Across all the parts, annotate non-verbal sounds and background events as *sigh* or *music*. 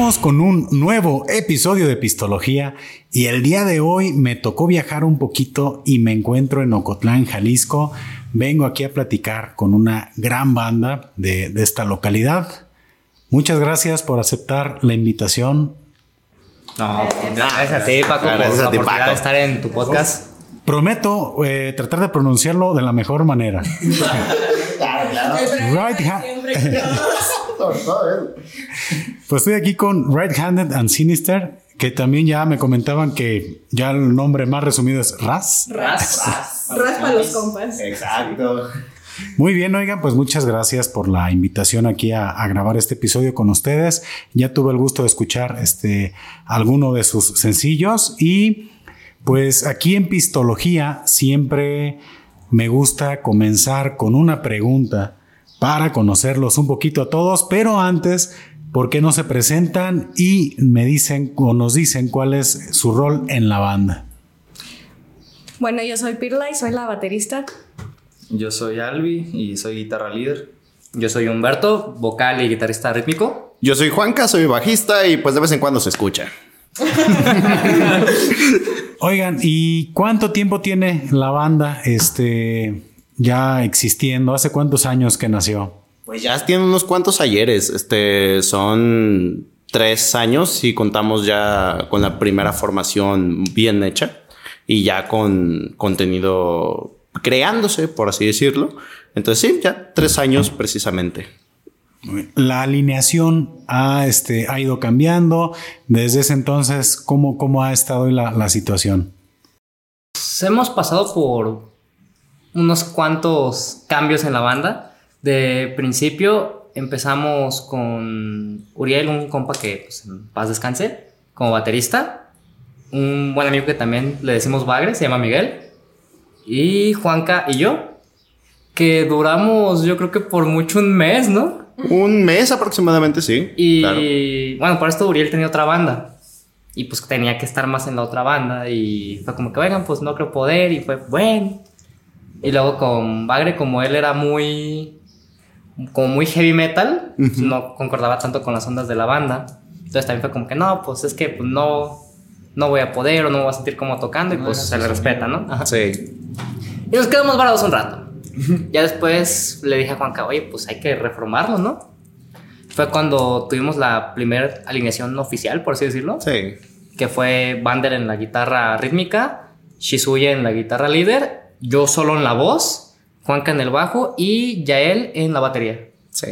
Estamos con un nuevo episodio de Pistología y el día de hoy me tocó viajar un poquito y me encuentro en Ocotlán, Jalisco. Vengo aquí a platicar con una gran banda de, de esta localidad. Muchas gracias por aceptar la invitación. No, gracias a ti, Paco, Gracias por a la ti, oportunidad Paco. de estar en tu podcast. Prometo eh, tratar de pronunciarlo de la mejor manera. *laughs* Right *laughs* Pues estoy aquí con Right Handed and Sinister, que también ya me comentaban que ya el nombre más resumido es Raz. Raspa los compas. Exacto. Muy bien, oigan, pues muchas gracias por la invitación aquí a, a grabar este episodio con ustedes. Ya tuve el gusto de escuchar este alguno de sus sencillos y pues aquí en Pistología siempre me gusta comenzar con una pregunta para conocerlos un poquito a todos, pero antes, ¿por qué no se presentan y me dicen o nos dicen cuál es su rol en la banda? Bueno, yo soy Pirla y soy la baterista. Yo soy Albi y soy guitarra líder. Yo soy Humberto, vocal y guitarrista rítmico. Yo soy Juanca, soy bajista y pues de vez en cuando se escucha. *laughs* Oigan, ¿y cuánto tiempo tiene la banda este, ya existiendo? ¿Hace cuántos años que nació? Pues ya tiene unos cuantos ayeres. Este son tres años si contamos ya con la primera formación bien hecha y ya con contenido creándose, por así decirlo. Entonces sí, ya tres años precisamente. La alineación ha, este, ha ido cambiando. Desde ese entonces, ¿cómo, cómo ha estado la, la situación? Hemos pasado por unos cuantos cambios en la banda. De principio empezamos con Uriel, un compa que pues, en paz descanse, como baterista. Un buen amigo que también le decimos Bagre, se llama Miguel. Y Juanca y yo, que duramos yo creo que por mucho un mes, ¿no? Un mes aproximadamente, sí. Y claro. bueno, por esto Uriel tenía otra banda. Y pues tenía que estar más en la otra banda. Y fue como que, vengan, pues no creo poder. Y fue, bueno. Y luego con Bagre, como él era muy. como muy heavy metal, no concordaba tanto con las ondas de la banda. Entonces también fue como que, no, pues es que pues, no. No voy a poder o no me voy a sentir como tocando. Y pues se le respeta, ¿no? Ajá. Sí. Y nos quedamos varados un rato. ya después le dije a Juanca, oye, pues hay que reformarlo, ¿no? Fue cuando tuvimos la primera alineación oficial, por así decirlo, Sí. que fue Bander en la guitarra rítmica, Shizuya en la guitarra líder, yo solo en la voz, Juanca en el bajo y Yael en la batería. Sí.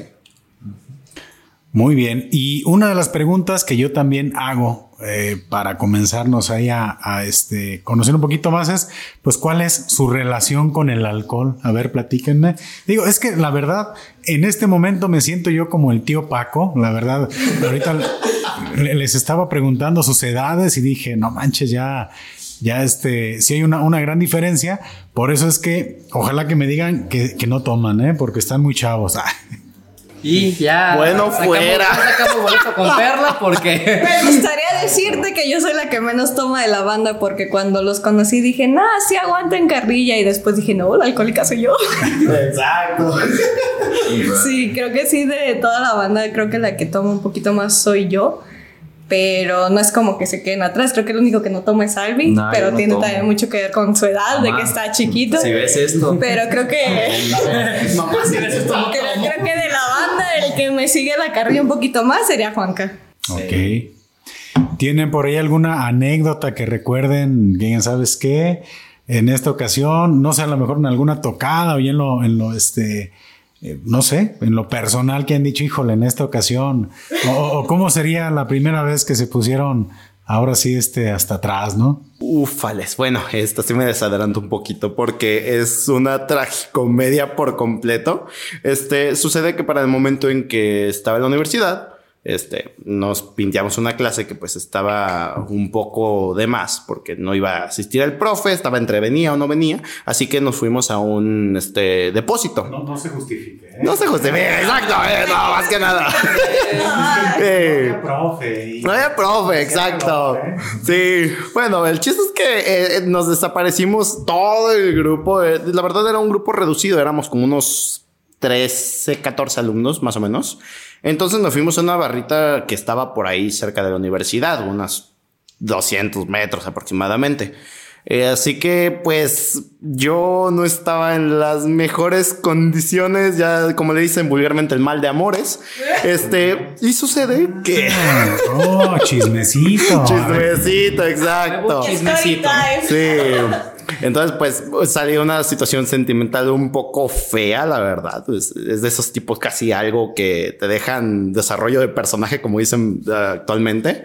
Muy bien. Y una de las preguntas que yo también hago eh, para comenzarnos ahí a, a, este, conocer un poquito más es, pues, ¿cuál es su relación con el alcohol? A ver, platíquenme. Digo, es que la verdad, en este momento me siento yo como el tío Paco, la verdad. Ahorita *laughs* le- les estaba preguntando sus edades y dije, no manches, ya, ya este, sí hay una, una gran diferencia. Por eso es que, ojalá que me digan que, que no toman, ¿eh? Porque están muy chavos. *laughs* Y ya. Bueno, fuera. ya sacamos boleto con Perla porque. *laughs* Me gustaría decirte que yo soy la que menos toma de la banda porque cuando los conocí dije, nah, sí aguantan carrilla y después dije, no, la alcohólica soy yo. *laughs* Exacto. sí, creo que sí, de toda la banda, creo que la que toma un poquito más soy yo. Pero no es como que se queden atrás. Creo que el único que no toma es Albi. No, pero no tiene tomo. también mucho que ver con su edad, de que está chiquito. Si ves esto. Pero creo que. *laughs* Mamá, si ves esto, no creo, que de la banda, el que me sigue la carrilla un poquito más sería Juanca. Ok. ¿Tienen por ahí alguna anécdota que recuerden, quién sabes qué? En esta ocasión, no sé, a lo mejor en alguna tocada o en lo, en lo este, eh, no sé, en lo personal que han dicho, híjole, en esta ocasión, o, cómo sería la primera vez que se pusieron ahora sí este hasta atrás, ¿no? Ufales. Bueno, esto sí me desadelanto un poquito porque es una tragicomedia por completo. Este sucede que para el momento en que estaba en la universidad, este, nos pinteamos una clase que pues estaba un poco de más porque no iba a asistir el profe, estaba entre venía o no venía, así que nos fuimos a un este depósito. No, no se justifique. ¿eh? No se justifica, *laughs* exacto, eh, no, más que nada. *laughs* Eh, profe. no había profe, exacto. Sí, bueno, el chiste es que eh, nos desaparecimos todo el grupo. eh, la verdad era un grupo reducido, éramos como unos 13, 14 alumnos más o menos. Entonces nos fuimos a una barrita que estaba por ahí cerca de la universidad, unas 200 metros aproximadamente. Eh, así que pues yo no estaba en las mejores condiciones, ya como le dicen vulgarmente el mal de amores. Este, y sucede que... *laughs* Oh, chismecito. *laughs* chismecito, exacto. Chismecito. Sí. Entonces, pues salió una situación sentimental un poco fea, la verdad. Es, es, de esos tipos casi algo que te dejan desarrollo de personaje, como dicen uh, actualmente.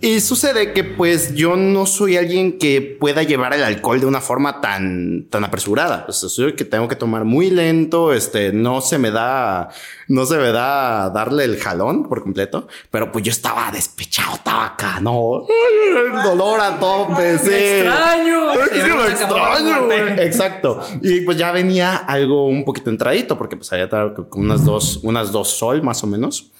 Y sucede que pues yo no soy alguien que pueda llevar el alcohol de una forma tan, tan apresurada. Pues soy que tengo que tomar muy lento, este, no se me da, no se me da darle el jalón por completo, pero pues yo estaba despechado, estaba acá, no, el dolor a tope, sí. extraño. Sí, lo extraño. Exacto. Y pues ya venía algo un poquito entradito, porque pues había con unas dos, unas dos sol más o menos.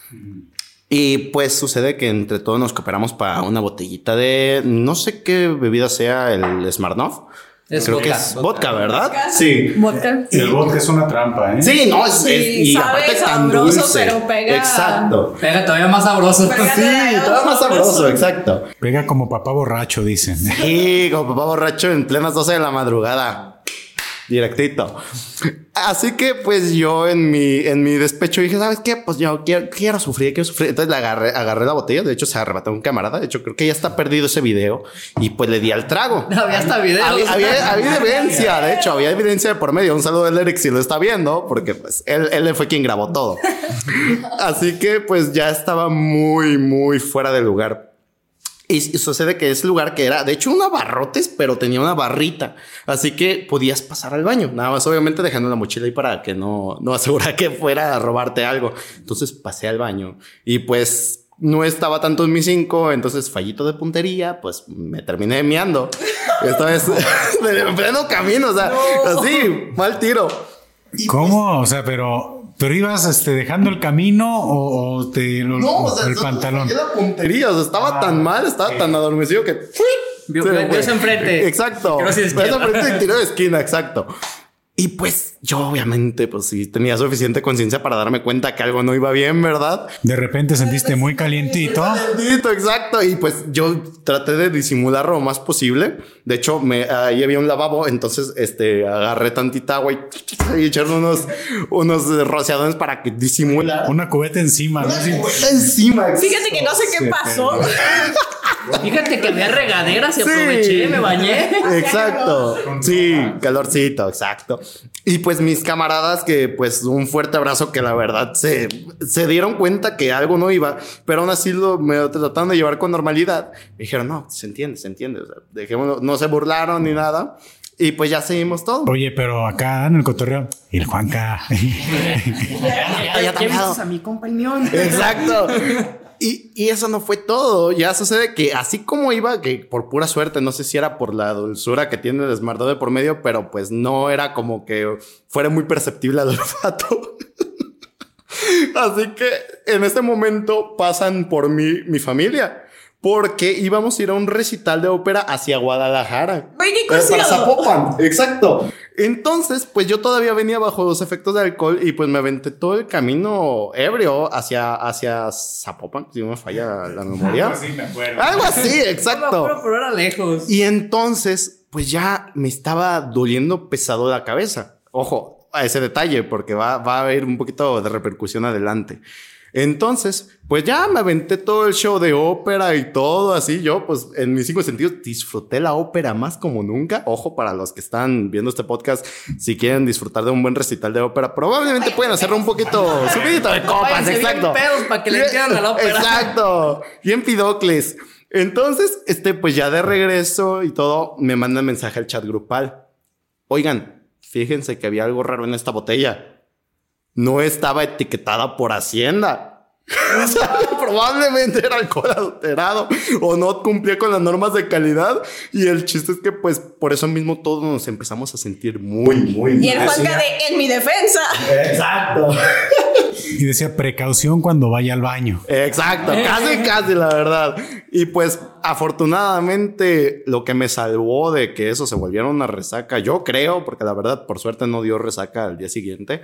Y pues sucede que entre todos nos cooperamos para una botellita de no sé qué bebida sea el Smirnoff. Es Creo vodka, que es vodka. vodka, ¿verdad? ¿Vodka? Sí. Vodka. El vodka es una trampa, ¿eh? Sí, no, es, Sí, es- y sabe aparte tan sabroso, dulce. pero pega- Exacto. Pega todavía más sabroso. Pega- Sí, todo más sabroso, exacto. Pega como papá borracho, dicen. Y como papá borracho en plenas 12 de la madrugada. Directito. Así que pues yo en mi, en mi despecho dije, ¿sabes qué? Pues yo quiero, quiero sufrir, quiero sufrir. Entonces le agarré, agarré la botella. De hecho, se arrebató un camarada. De hecho, creo que ya está perdido ese video. Y pues le di al trago. *laughs* Había hasta videos. Había, había- había evidencia, de hecho, había evidencia de por medio. Un saludo de Eric si lo está viendo, porque pues él, él fue quien grabó todo. *laughs* Así que pues ya estaba muy, muy fuera de lugar. Y, y sucede que ese lugar que era, de hecho, un abarrotes, pero tenía una barrita. Así que podías pasar al baño. Nada más, obviamente, dejando la mochila ahí para que no, no *laughs* asegura que fuera a robarte algo. Entonces pasé al baño y pues no estaba tanto en mi cinco. Entonces, fallito de puntería, pues me terminé meando. *laughs* Esta vez *laughs* en pleno camino, o sea, así, mal tiro. ¿Cómo? O sea, pero, pero ibas este, dejando el camino o, o te lo- No, o sea, el pantalón. la puntería, o sea, estaba tan mal, estaba tan adormecido que. Vio- Se vio fue. eso enfrente. Exacto. Vio izquierda. enfrente y tiró de esquina, exacto. Y pues yo obviamente pues sí tenía suficiente conciencia para darme cuenta que algo no iba bien, ¿verdad? De repente sentiste muy calientito. Bendito, exacto. Y pues yo traté de disimular lo más posible. De hecho, me, ahí había un lavabo, entonces este, agarré tantita agua y, *laughs* y echaron unos, unos rociadones para que disimulara. Una cubeta encima. ¿no? Así- encima. Fíjate que no sé qué pasó. *laughs* Fíjate que había regaderas y Sí. aproveché, me bañé. Exacto. Sí, calorcito, exacto. Y pues mis camaradas que pues un fuerte abrazo que la verdad se, se dieron cuenta que algo no iba, pero aún así lo me trataron de llevar con normalidad. Me dijeron, no, se entiende, se entiende. O sea, dejémoslo, no se burlaron ni nada. Y pues ya seguimos todo. Oye, pero acá en el cotorreo, y el Juanca. ya ¿Ya tapado. viste a mi compa el León? Exacto. Y, y eso no fue todo. Ya sucede que así como iba, que por pura suerte, no sé si era por la dulzura que tiene el de por medio, pero pues no era como que fuera muy perceptible al *laughs* olfato. así que en este momento pasan por mí mi familia. Porque íbamos a ir a un recital de ópera hacia Guadalajara. Para. Zapopan, exacto. Entonces, pues yo todavía venía bajo los efectos de alcohol y pues me aventé todo el camino ebrio hacia, hacia Zapopan, si no me falla la memoria. Algo así, exacto. Pero, pero era lejos. Y entonces, pues ya me estaba doliendo pesado la cabeza. Ojo a ese detalle, porque va, va a haber un poquito de repercusión adelante. Entonces, pues ya me aventé todo el show de ópera y todo así. Yo, pues en mis cinco sentidos, disfruté la ópera más como nunca. Ojo, para los que están viendo este podcast, si quieren disfrutar de un buen recital de ópera, probablemente pueden hacerlo un poquito subidito de copas, exacto. pedos para que le a la ópera. Exacto. Bien pidocles. Entonces, este, pues ya de regreso y todo, me mandan mensaje al chat grupal. Oigan, fíjense que había algo raro en esta botella. No estaba etiquetada por Hacienda. *laughs* O sea, probablemente era alcohol adulterado o no cumplía con las normas de calidad. Y el chiste es que, pues, por eso mismo todos nos empezamos a sentir muy, muy Y el. Juanca de en mi defensa. Exacto. Y decía precaución cuando vaya al baño. Exacto, casi, casi, la verdad. Y pues, afortunadamente, lo que me salvó de que eso se volviera una resaca, yo creo, porque la verdad, por suerte, no dio resaca al día siguiente,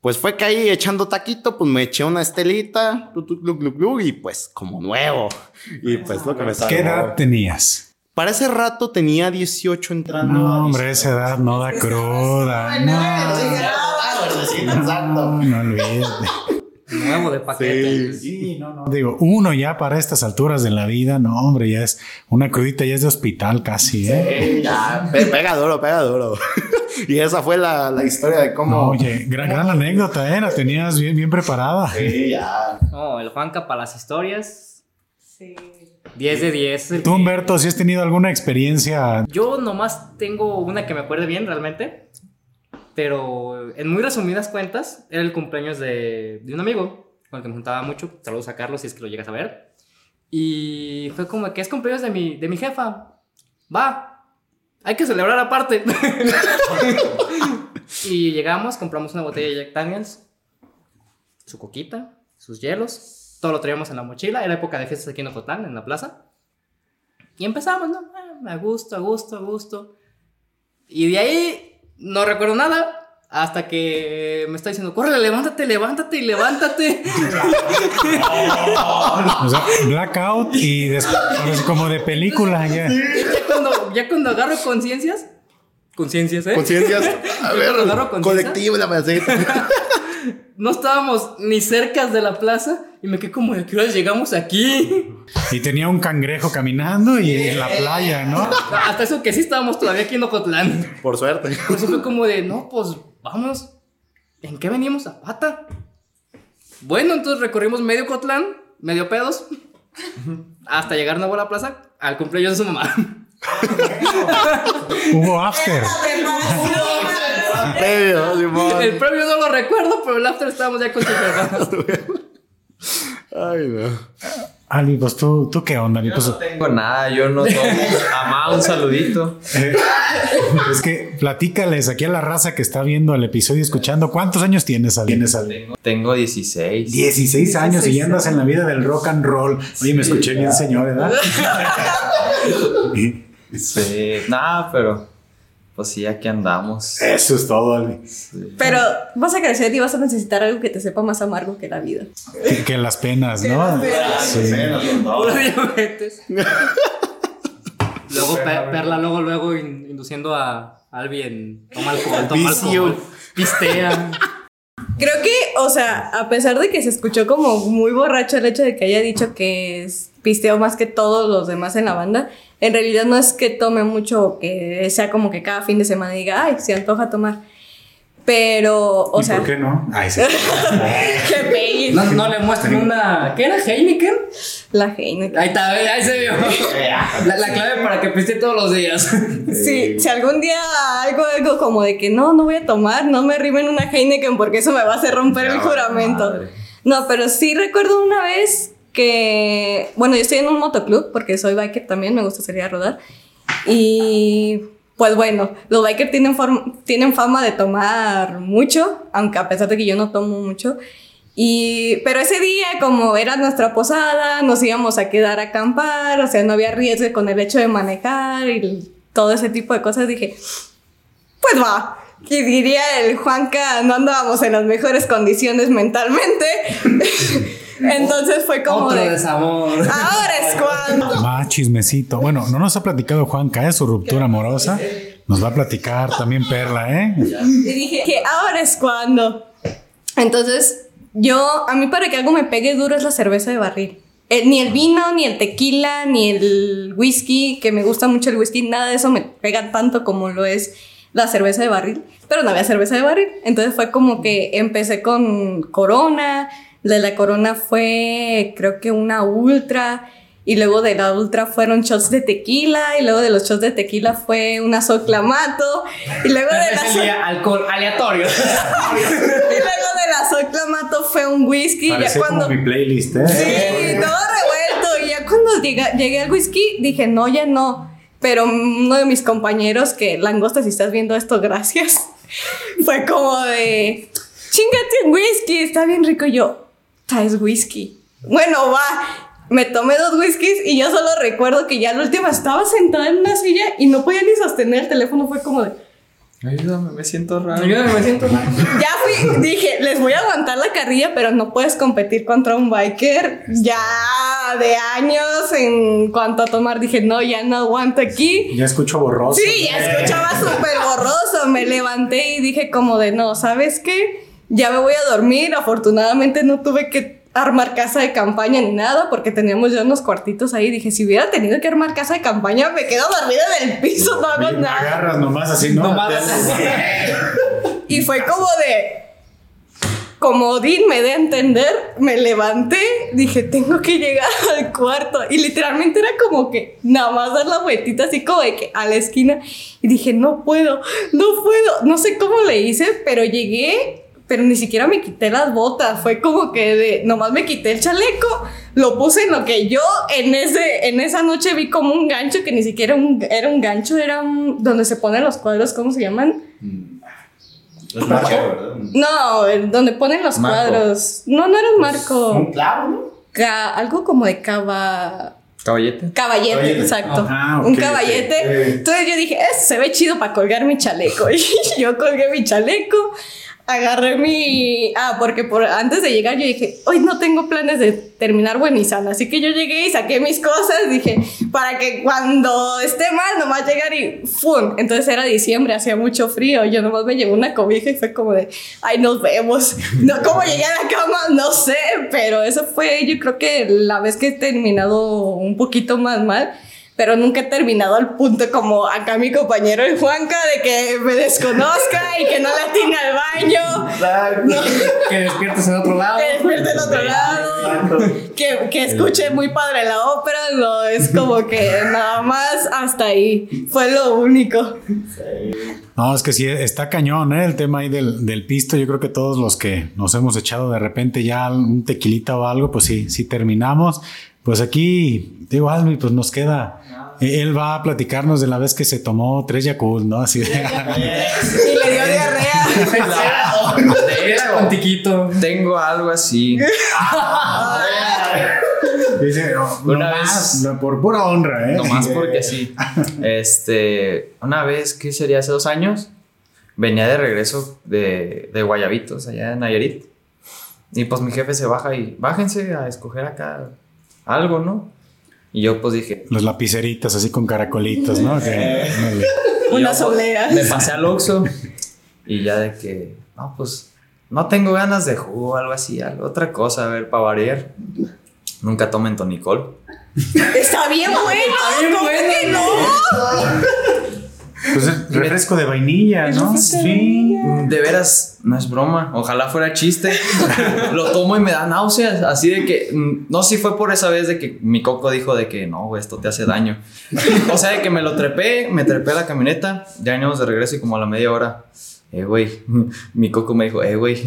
Pues fue que ahí echando taquito, pues me eché una estelita, y pues como nuevo. Y pues lo que me ¿Qué edad tenías? Para ese rato tenía 18 entrando. No, hombre, esa edad no da cruda. No, no, no olvides. Nuevo de paquete. Sí, no, no. Digo, uno ya para estas alturas de la vida, no, hombre, ya es una crudita, ya es de hospital casi, ¿eh? Sí, ya, pega duro, pega duro. *laughs* y esa fue la, la historia de cómo. Oye, gran, gran *laughs* anécdota, ¿eh? La tenías bien, bien preparada. Sí, ya. No, el Juanca para las historias. Sí. 10 de 10. Tú, Humberto, si has tenido alguna experiencia. Yo nomás tengo una que me acuerde bien realmente. Pero en muy resumidas cuentas, era el cumpleaños de, de un amigo con el que me juntaba mucho. Saludos a Carlos si es que lo llegas a ver. Y fue como que es cumpleaños de mi, de mi jefa. Va, hay que celebrar aparte. *laughs* y llegamos, compramos una botella de Jack Daniels, su coquita, sus hielos. Todo lo traíamos en la mochila. Era época de fiestas aquí en Ocotlán, en la plaza. Y empezamos, ¿no? Ah, a gusto, a gusto, a gusto. Y de ahí no recuerdo nada. Hasta que me está diciendo, corre, levántate, levántate y levántate. *laughs* o sea, blackout y después, como de película. Ya, ya, cuando, ya cuando agarro conciencias, conciencias, ¿eh? Conciencias. A ver, colectivo, la *laughs* no estábamos ni cerca de la plaza y me quedé como de qué horas llegamos aquí. Y tenía un cangrejo caminando y en la playa, ¿no? Hasta eso que sí estábamos todavía aquí en Ocotlán. Por suerte. Pues fue como de, no, pues vamos. ¿En qué venimos a pata? Bueno, entonces recorrimos medio Ocotlán, medio pedos, hasta llegar a la plaza al cumpleaños de su mamá. Hubo after. El premio no lo recuerdo, pero el after estábamos ya con su Ay, no. Ali, pues tú, ¿tú qué onda? Yo pues, no tengo nada, yo no tomo. *laughs* Amá, un saludito. Eh, es que platícales aquí a la raza que está viendo el episodio y escuchando. ¿Cuántos años tienes, Ali? Tengo, tengo 16. 16 años y ya andas en la vida del rock and roll. Oye, me escuché bien, señor, ¿verdad? *laughs* sí, *laughs* nada, pero pues sí, aquí andamos. Eso es todo, Ali. Pero vas a crecer y vas a necesitar algo que te sepa más amargo que la vida. Que, las penas, ¿no? Sí. *laughs* luego Perla, luego, luego induciendo a Albi en toma alcohol, toma alcohol, pistea. Creo que, o sea, a pesar de que se escuchó como muy borracho el hecho de que haya dicho que es pisteo más que todos los demás en la banda, en realidad no es que tome mucho o que sea como que cada fin de semana diga, ay, se antoja tomar. Pero, o ¿Y sea. ¿Por qué no? Ay, sí. *laughs* ¡Qué no, no le muestren una. ¿Qué era? ¿Heineken? La Heineken. Ahí está, ahí se vio. *laughs* La, la clave para que piste todos los días. *laughs* Sí, si algún día algo, algo como de que no, no voy a tomar, no me rimen una Heineken porque eso me va a hacer romper el juramento. No, pero sí recuerdo una vez que, bueno, yo estoy en un motoclub porque soy biker también, me gusta salir a rodar. Y pues bueno, los bikers tienen, tienen fama de tomar mucho, aunque a pesar de que yo no tomo mucho. Y, pero ese día, como era nuestra posada, nos íbamos a quedar a acampar, o sea, no había riesgo con el hecho de manejar y todo ese tipo de cosas. Dije, pues va. Y diría el Juanca, no andábamos en las mejores condiciones mentalmente. *laughs* Entonces fue como Otro de. desamor. Ahora es cuando. Más chismecito. Bueno, no nos ha platicado Juanca, ¿eh? Su ruptura amorosa. Nos va a platicar también Perla, ¿eh? Y dije que ahora es cuando. Entonces, yo, a mí para que algo me pegue duro es la cerveza de barril. Eh, ni el vino, ni el tequila, ni el whisky, que me gusta mucho el whisky, nada de eso me pega tanto como lo es la cerveza de barril. Pero no había cerveza de barril. Entonces fue como que empecé con Corona, de la Corona fue creo que una ultra y luego de la ultra fueron shots de tequila y luego de los shots de tequila fue una soclamato *laughs* y luego de la alcohol aleatorio. Y luego de la soclamato fue un whisky Parece ya cuando como mi playlist, ¿eh? sí todo revuelto y ya cuando llegué, llegué al whisky dije no ya no pero uno de mis compañeros que langosta si estás viendo esto gracias *laughs* fue como de chingate un whisky está bien rico y yo traes whisky. Bueno, va. Me tomé dos whiskies y yo solo recuerdo que ya la última estaba sentada en una silla y no podía ni sostener el teléfono. Fue como de. Ayúdame, me siento raro. Ayúdame, me siento mal. *laughs* Ya fui, dije, les voy a aguantar la carrilla, pero no puedes competir contra un biker ya de años en cuanto a tomar. Dije, no, ya no aguanto aquí. Ya escucho borroso. Sí, ya escuchaba súper borroso. Me levanté y dije como de, no, ¿sabes qué? Ya me voy a dormir. Afortunadamente no tuve que armar casa de campaña ni nada porque teníamos ya unos cuartitos ahí. Dije, si hubiera tenido que armar casa de campaña, me quedo dormida en el piso, no hago Me nada. agarras nomás así, ¿no? Nomás *laughs* Y fue como de. Como Dean me de a entender, me levanté, dije, tengo que llegar *laughs* al cuarto. Y literalmente era como que nada más dar la vueltita así como de que a la esquina. Y dije, no puedo, no puedo. No sé cómo le hice, pero llegué, pero ni siquiera me quité las botas. Fue como que de, nomás me quité el chaleco, lo puse en lo que yo en, ese, en esa noche vi como un gancho que ni siquiera un- era un gancho, era un, donde se ponen los cuadros, ¿cómo se llaman? Es marco, ¿verdad? No, donde ponen los Marco. cuadros. No, no era un marco. Un clavo, ¿no? Ca- algo como de cava. Caballete. Caballete, Caballete. exacto. Ah, ok, un caballete. Eh. Entonces yo dije, "Eso se ve chido para colgar mi chaleco. *laughs* Y yo colgué mi chaleco, agarré mi. Ah, porque por, antes de llegar yo dije, hoy no tengo planes de terminar buen y sano. Así que yo llegué y saqué mis cosas. Dije, para que cuando esté mal, nomás llegar y ¡fum! Entonces era diciembre, hacía mucho frío. Yo nomás me llevé una cobija y fue como de, ay, nos vemos. *laughs* No, ¿Cómo llegué a la cama? No sé, pero eso fue, yo creo que la vez que he terminado un poquito más mal pero nunca he terminado al punto como acá mi compañero el Juanca de que me desconozca y que no le atine al baño, Que despiertes en otro lado. que despierte en otro lado, que, que escuche muy padre la ópera, no, es como que nada más hasta ahí, fue lo único. No, es que sí, está cañón, ¿eh? El tema ahí del, del pisto. Yo creo que todos los que nos hemos echado de repente ya un tequilita o algo, pues sí, sí terminamos. Pues aquí, digo, Almi, pues nos queda. eh, Él va a platicarnos de la vez que se tomó tres Yakult, ¿no? Así de. *laughs* Y le dio diarrea. *laughs* *laughs* De Era con hecho, tiquito. tengo algo así. Dice, no, Una vez- no, por pura honra, ¿eh? Nomás porque sí. Este, una vez, ¿qué sería? Hace dos años, venía de regreso de, de Guayabitos, allá en Nayarit. Y pues mi jefe se baja y bájense a escoger acá algo, ¿no? Y yo pues dije, Los lapiceritos así con caracolitos, ¿no? Que- *laughs* Unas obleas. me pasé al Oxxo y ya de que, no, pues no tengo ganas de jugo, algo así, algo, otra cosa, a ver, para variar. Nunca tomen tonicol. Está bien bueno, ¿cómo que no? Pues es refresco de vainilla, ¿no? Sí. De veras, no es broma. Ojalá fuera chiste. *laughs* Lo tomo y me da náuseas. Así de que. mm, No, si fue por esa vez de que mi coco dijo de que no, güey, esto te hace daño. O sea, de que me lo trepé, me trepé a la camioneta. Ya veníamos de regreso y como a la media hora. Eh, güey. *laughs* Mi coco me dijo, eh, güey,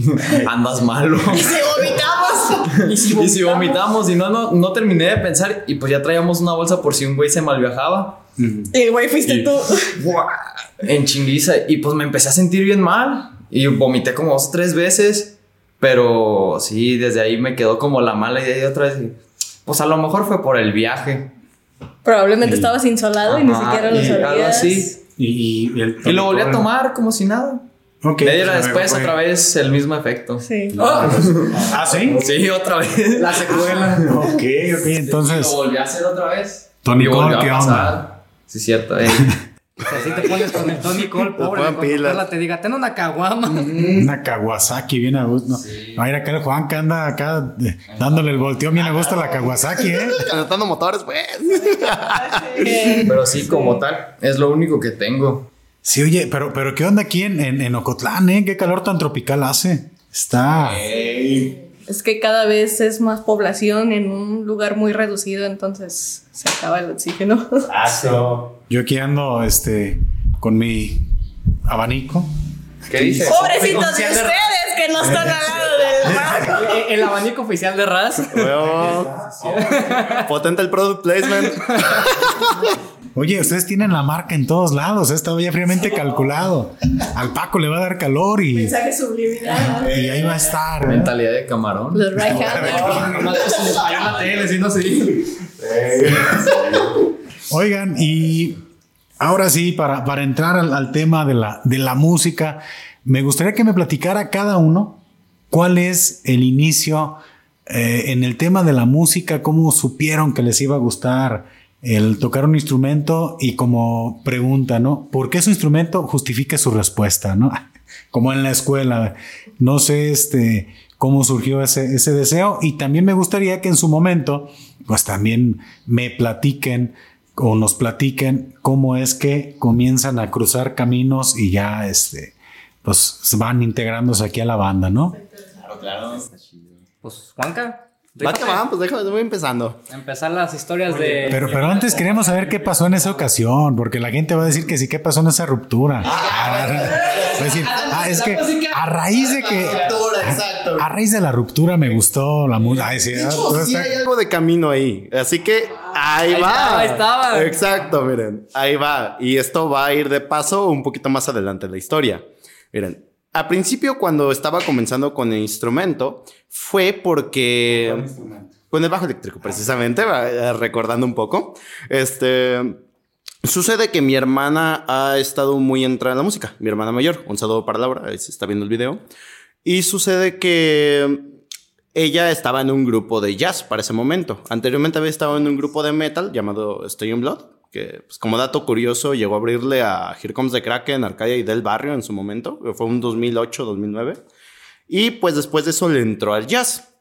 andas malo. *laughs* Y si vomitamos. Y si vomitamos, y no, no, no terminé de pensar. Y pues ya traíamos una bolsa por si un güey se malviajaba. Y güey, fuiste Y- tú. *laughs* En chinguiza y pues me empecé a sentir bien mal y vomité como dos o tres veces pero sí desde ahí me quedó como la mala idea y otra vez pues a lo mejor fue por el viaje Probablemente estabas insolado y ni siquiera lo y sabías. algo así Y, y, el y lo volví a tomar como si nada Ok, media hora después otra vez el mismo efecto Sí. Ah, sí. sí otra vez La secuela. *laughs* Ok, ok, entonces. lo volví a hacer otra vez Y a ¿qué pasar. onda? Sí cierto eh. *laughs* O sea, si te pones con el Tony Cole, pobre, cuando. Carla te diga, ten una caguama. *laughs* Una Kawasaki bien a gusto. No, mira acá el Juan que anda acá eh, dándole el volteo bien a gusto a la Kawasaki, ¿eh? *laughs* Calentando motores, pues. pero sí como tal es lo único que tengo Sí, oye, pero, pero ¿qué onda aquí en, en, en Ocotlán, eh? ¿Qué calor tan tropical hace? Está. Es que cada vez es más población en un lugar muy reducido, entonces se acaba el oxígeno. *laughs* Yo aquí ando este, con mi abanico. ¿qué dice? Pobrecitos de- ustedes que no están al lado del *laughs* mar. El- El abanico oficial de Raz. Potente el product placement. *laughs* Oye, ustedes tienen la marca en todos lados, estaba ya fríamente calculado. Al Paco le va a dar calor y, Mensaje subliminal. y ahí va a estar. ¿eh? mentalidad de camarón Los right la tele, si no Oigan, y ahora sí, para, para entrar al, al tema de la, de la música, me gustaría que me platicara cada uno cuál es el inicio eh, en el tema de la música, cómo supieron que les iba a gustar el tocar un instrumento y como pregunta, ¿no? ¿Por qué su instrumento justifique su respuesta, ¿no? *laughs* Como en la escuela. No sé este, cómo surgió ese, ese deseo y también me gustaría que en su momento, pues también me platiquen o nos platiquen cómo es que comienzan a cruzar caminos y ya este, pues van integrándose aquí a la banda, ¿no? Claro, claro. Pues, Juanca. Va que va, pues déjame, voy empezando. Empezar las historias de. Pero, pero antes queremos saber qué pasó en esa ocasión, porque la gente va a decir que sí, qué pasó en esa ruptura. Ah, *laughs* va a decir, ah, es que a raíz de que. A raíz de la ruptura me gustó la música. Ay, sí, hay algo de camino ahí. Así que ahí, Ahí va. estaba, ahí estaba. Exacto, miren. Ahí va. Y esto va a ir de paso un poquito más adelante en la historia. Miren. Al principio, cuando estaba comenzando con el instrumento, fue porque. Con el bajo eléctrico, precisamente, eh, recordando un poco. Este. Sucede que mi hermana ha estado muy entrada en la música. Mi hermana mayor. Un saludo para Laura. Ahí se está viendo el video. Y sucede que ella estaba en un grupo de jazz para ese momento. Anteriormente había estado en un grupo de metal llamado Stay in Blood, que pues, como dato curioso llegó a abrirle a Here Comes the Kraken, Arcadia y Del Barrio en su momento, que fue un 2008-2009. Y pues después de eso le entró al jazz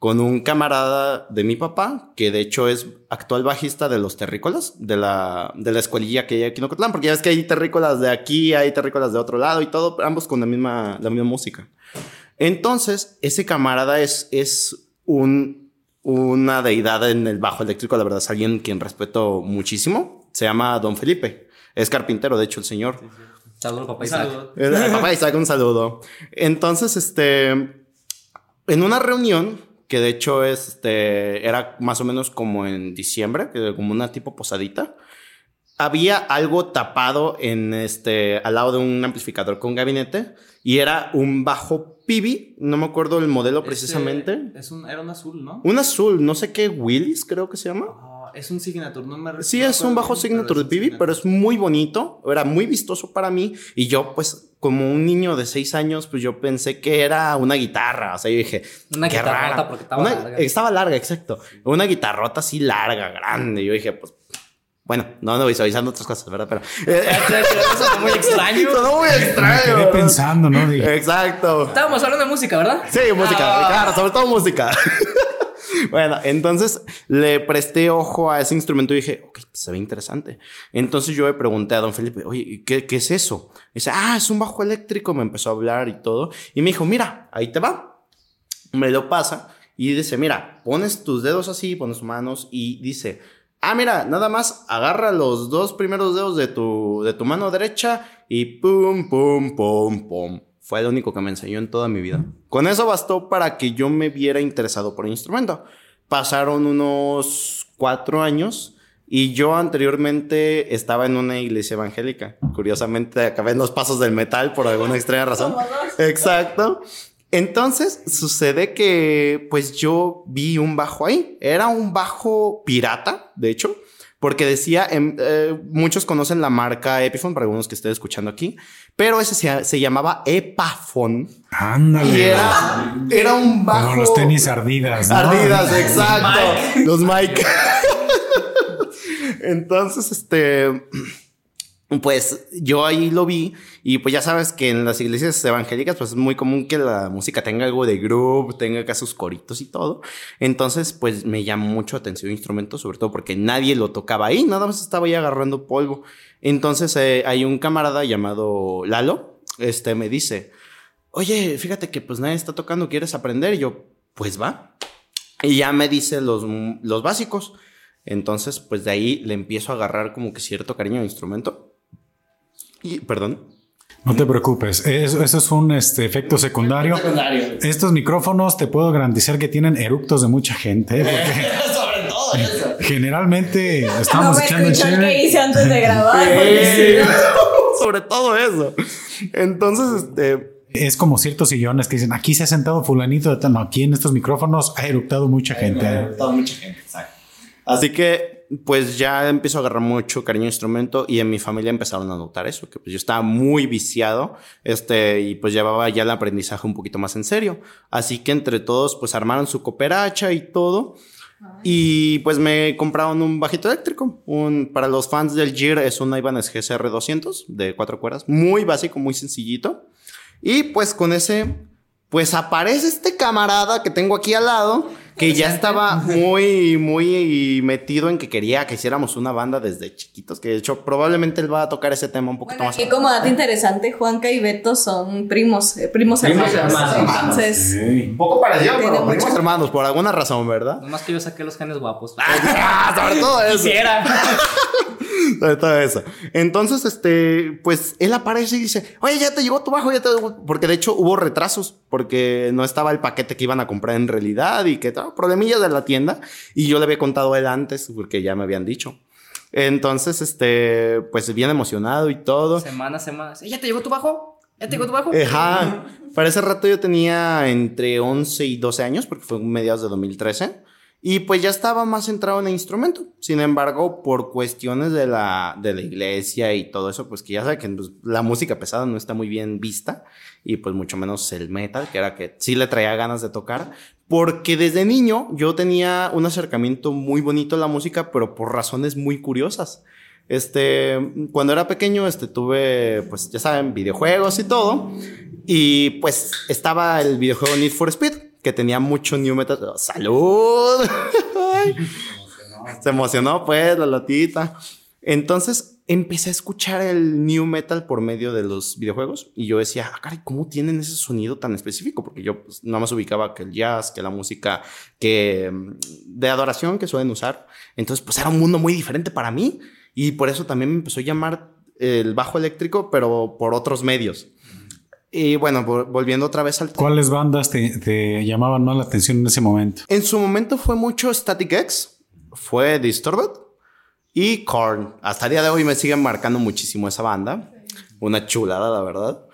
con un camarada de mi papá, que de hecho es actual bajista de los terrícolas, de la, de la escuelilla que hay aquí en Ocotlán, porque ya ves que hay terrícolas de aquí, hay terrícolas de otro lado y todo, ambos con la misma, la misma música. Entonces, ese camarada es, es un, una deidad en el bajo eléctrico, la verdad, es alguien quien respeto muchísimo. Se llama Don Felipe. Es carpintero, de hecho, el señor. Saludos, papá Isaac. El, el papá Isaac, un saludo. Entonces, este, en una reunión, que de hecho este, era más o menos como en diciembre, como una tipo posadita, había algo tapado en este, al lado de un amplificador con gabinete y era un bajo Pibi, no me acuerdo el modelo precisamente. Este, es un, era un azul, ¿no? Un azul, no sé qué, Willis creo que se llama. Es un signature, no me Sí, no es un bajo signature de es Pibi, pero es muy bonito, era muy vistoso para mí y yo pues como un niño de seis años pues yo pensé que era una guitarra, o sea, yo dije, Una qué guitarrota rara. porque estaba Una- larga. Estaba larga, exacto. Una guitarrota así larga, grande. Yo dije, pues bueno, no ando visualizando otras cosas, ¿verdad? Pero eh, Eso fue muy extraño. sonó muy Me extraño. quedé pensando, ¿no? Dije, Exacto. Estábamos hablando de música, ¿verdad? Sí, música, Ah. claro, sobre todo música. *laughs* bueno, entonces le presté ojo a ese instrumento y dije, ok, se ve interesante. Entonces yo le pregunté a don Felipe, oye, ¿qué, qué es eso? dice, ah, es un bajo eléctrico. Me empezó a hablar y todo. Y me dijo, mira, ahí te va. Me lo pasa y dice, mira, pones tus dedos así, pones manos y dice, ah, mira, nada más agarra los dos primeros dedos de tu, de tu mano derecha y pum, pum, pum, pum. Fue el único que me enseñó en toda mi vida. Con eso bastó para que yo me viera interesado por el instrumento. Pasaron unos cuatro años y yo anteriormente estaba en una iglesia evangélica. Curiosamente acabé en los pasos del metal por alguna extraña razón. Exacto. Entonces sucede que pues yo vi un bajo ahí. Era un bajo pirata, de hecho, porque decía, em, eh, muchos conocen la marca Epiphone, para algunos que estén escuchando aquí, pero ese se, se llamaba Epaphone y ándale. era, era un bajo... Como los tenis ardidas. ¿no? Ardidas, exacto. Los Mike. *laughs* Entonces, este. Pues yo ahí lo vi y pues ya sabes que en las iglesias evangélicas pues es muy común que la música tenga algo de groove, tenga acá sus coritos y todo. Entonces pues me llamó mucho atención el instrumento, sobre todo porque nadie lo tocaba ahí, nada más estaba ahí agarrando polvo. Entonces eh, hay un camarada llamado Lalo, este me dice, oye, fíjate que pues nadie está tocando, ¿quieres aprender? Y yo, pues va. Y ya me dice los, los básicos. Entonces, pues de ahí le empiezo a agarrar como que cierto cariño al instrumento. Y, perdón. No te preocupes, eso, eso es un este, efecto secundario. Estos micrófonos te puedo garantizar que tienen eructos de mucha gente, ¿eh? *laughs* porque Sobre todo eso. generalmente No estamos me echando el que hice antes de grabar. no- *laughs* Sobre todo eso. Entonces, este, Es como ciertos sillones que dicen, aquí se ha sentado fulanito de tal. No, aquí en estos micrófonos ha eructado mucha gente. ¿eh? Toda mucha gente, exacto. así que pues ya empiezo a agarrar mucho cariño al instrumento y en mi familia empezaron a notar eso, que pues yo estaba muy viciado, este, y pues llevaba ya el aprendizaje un poquito más en serio. Así que entre todos, pues armaron su cooperacha y todo. Y pues me compraron un bajito eléctrico. Un, para los fans del Gear es un Ibanez GSR 200 de cuatro cuerdas. Muy básico, muy sencillito. Y pues con ese, pues aparece este camarada que tengo aquí al lado que ya estaba *laughs* muy, muy metido en que quería que hiciéramos una banda desde chiquitos, que de hecho probablemente él va a tocar ese tema un poquito Bueno, más. aquí como dato interesante, Juanca y Beto son primos, eh, primos, Primos hermanos. hermanos. Entonces, Un poco parecido, pero mucho- primos hermanos, por alguna razón, ¿verdad? Nomás que yo saqué los genes guapos. *laughs* Ah, sobre todo eso. Quisiera. *laughs* *laughs* Todo eso. Entonces, este, pues él aparece y dice, oye, ya te llegó tu bajo, ya te llegó-". Porque de hecho hubo retrasos, porque no estaba el paquete que iban a comprar en realidad y que todo, problemillas de la tienda. Y yo le había contado a él antes, porque ya me habían dicho. Entonces, este, pues bien emocionado y todo. Semanas, semanas. ¿Ya te llegó tu bajo? ¿Ya te llegó tu bajo? Ajá. Para ese rato yo tenía entre 11 y 12 años, porque fue mediados de 2013. Y pues ya estaba más centrado en el instrumento. Sin embargo, por cuestiones de la, de la iglesia y todo eso, pues que ya sabe que pues, la música pesada no está muy bien vista. Y pues mucho menos el metal, que era que sí le traía ganas de tocar. Porque desde niño yo tenía un acercamiento muy bonito a la música, pero por razones muy curiosas. Este, cuando era pequeño, este, tuve, pues ya saben, videojuegos y todo. Y pues estaba el videojuego Need for Speed, que tenía mucho new metal. ¡Salud! *laughs* Ay. Se emocionó, pues, la latita. Entonces empecé a escuchar el new metal por medio de los videojuegos y yo decía, ah, caray, ¿cómo tienen ese sonido tan específico? Porque yo pues, nada más ubicaba que el jazz, que la música que mm, de adoración que suelen usar. Entonces, pues era un mundo muy diferente para mí y por eso también me empezó a llamar el bajo eléctrico, pero por otros medios. Y bueno, vol- volviendo otra vez al ¿Cuáles bandas te, te llamaban más la atención en ese momento? En su momento fue mucho Static X, fue Disturbed y Korn. Hasta el día de hoy me siguen marcando muchísimo esa banda. Una chulada, la verdad.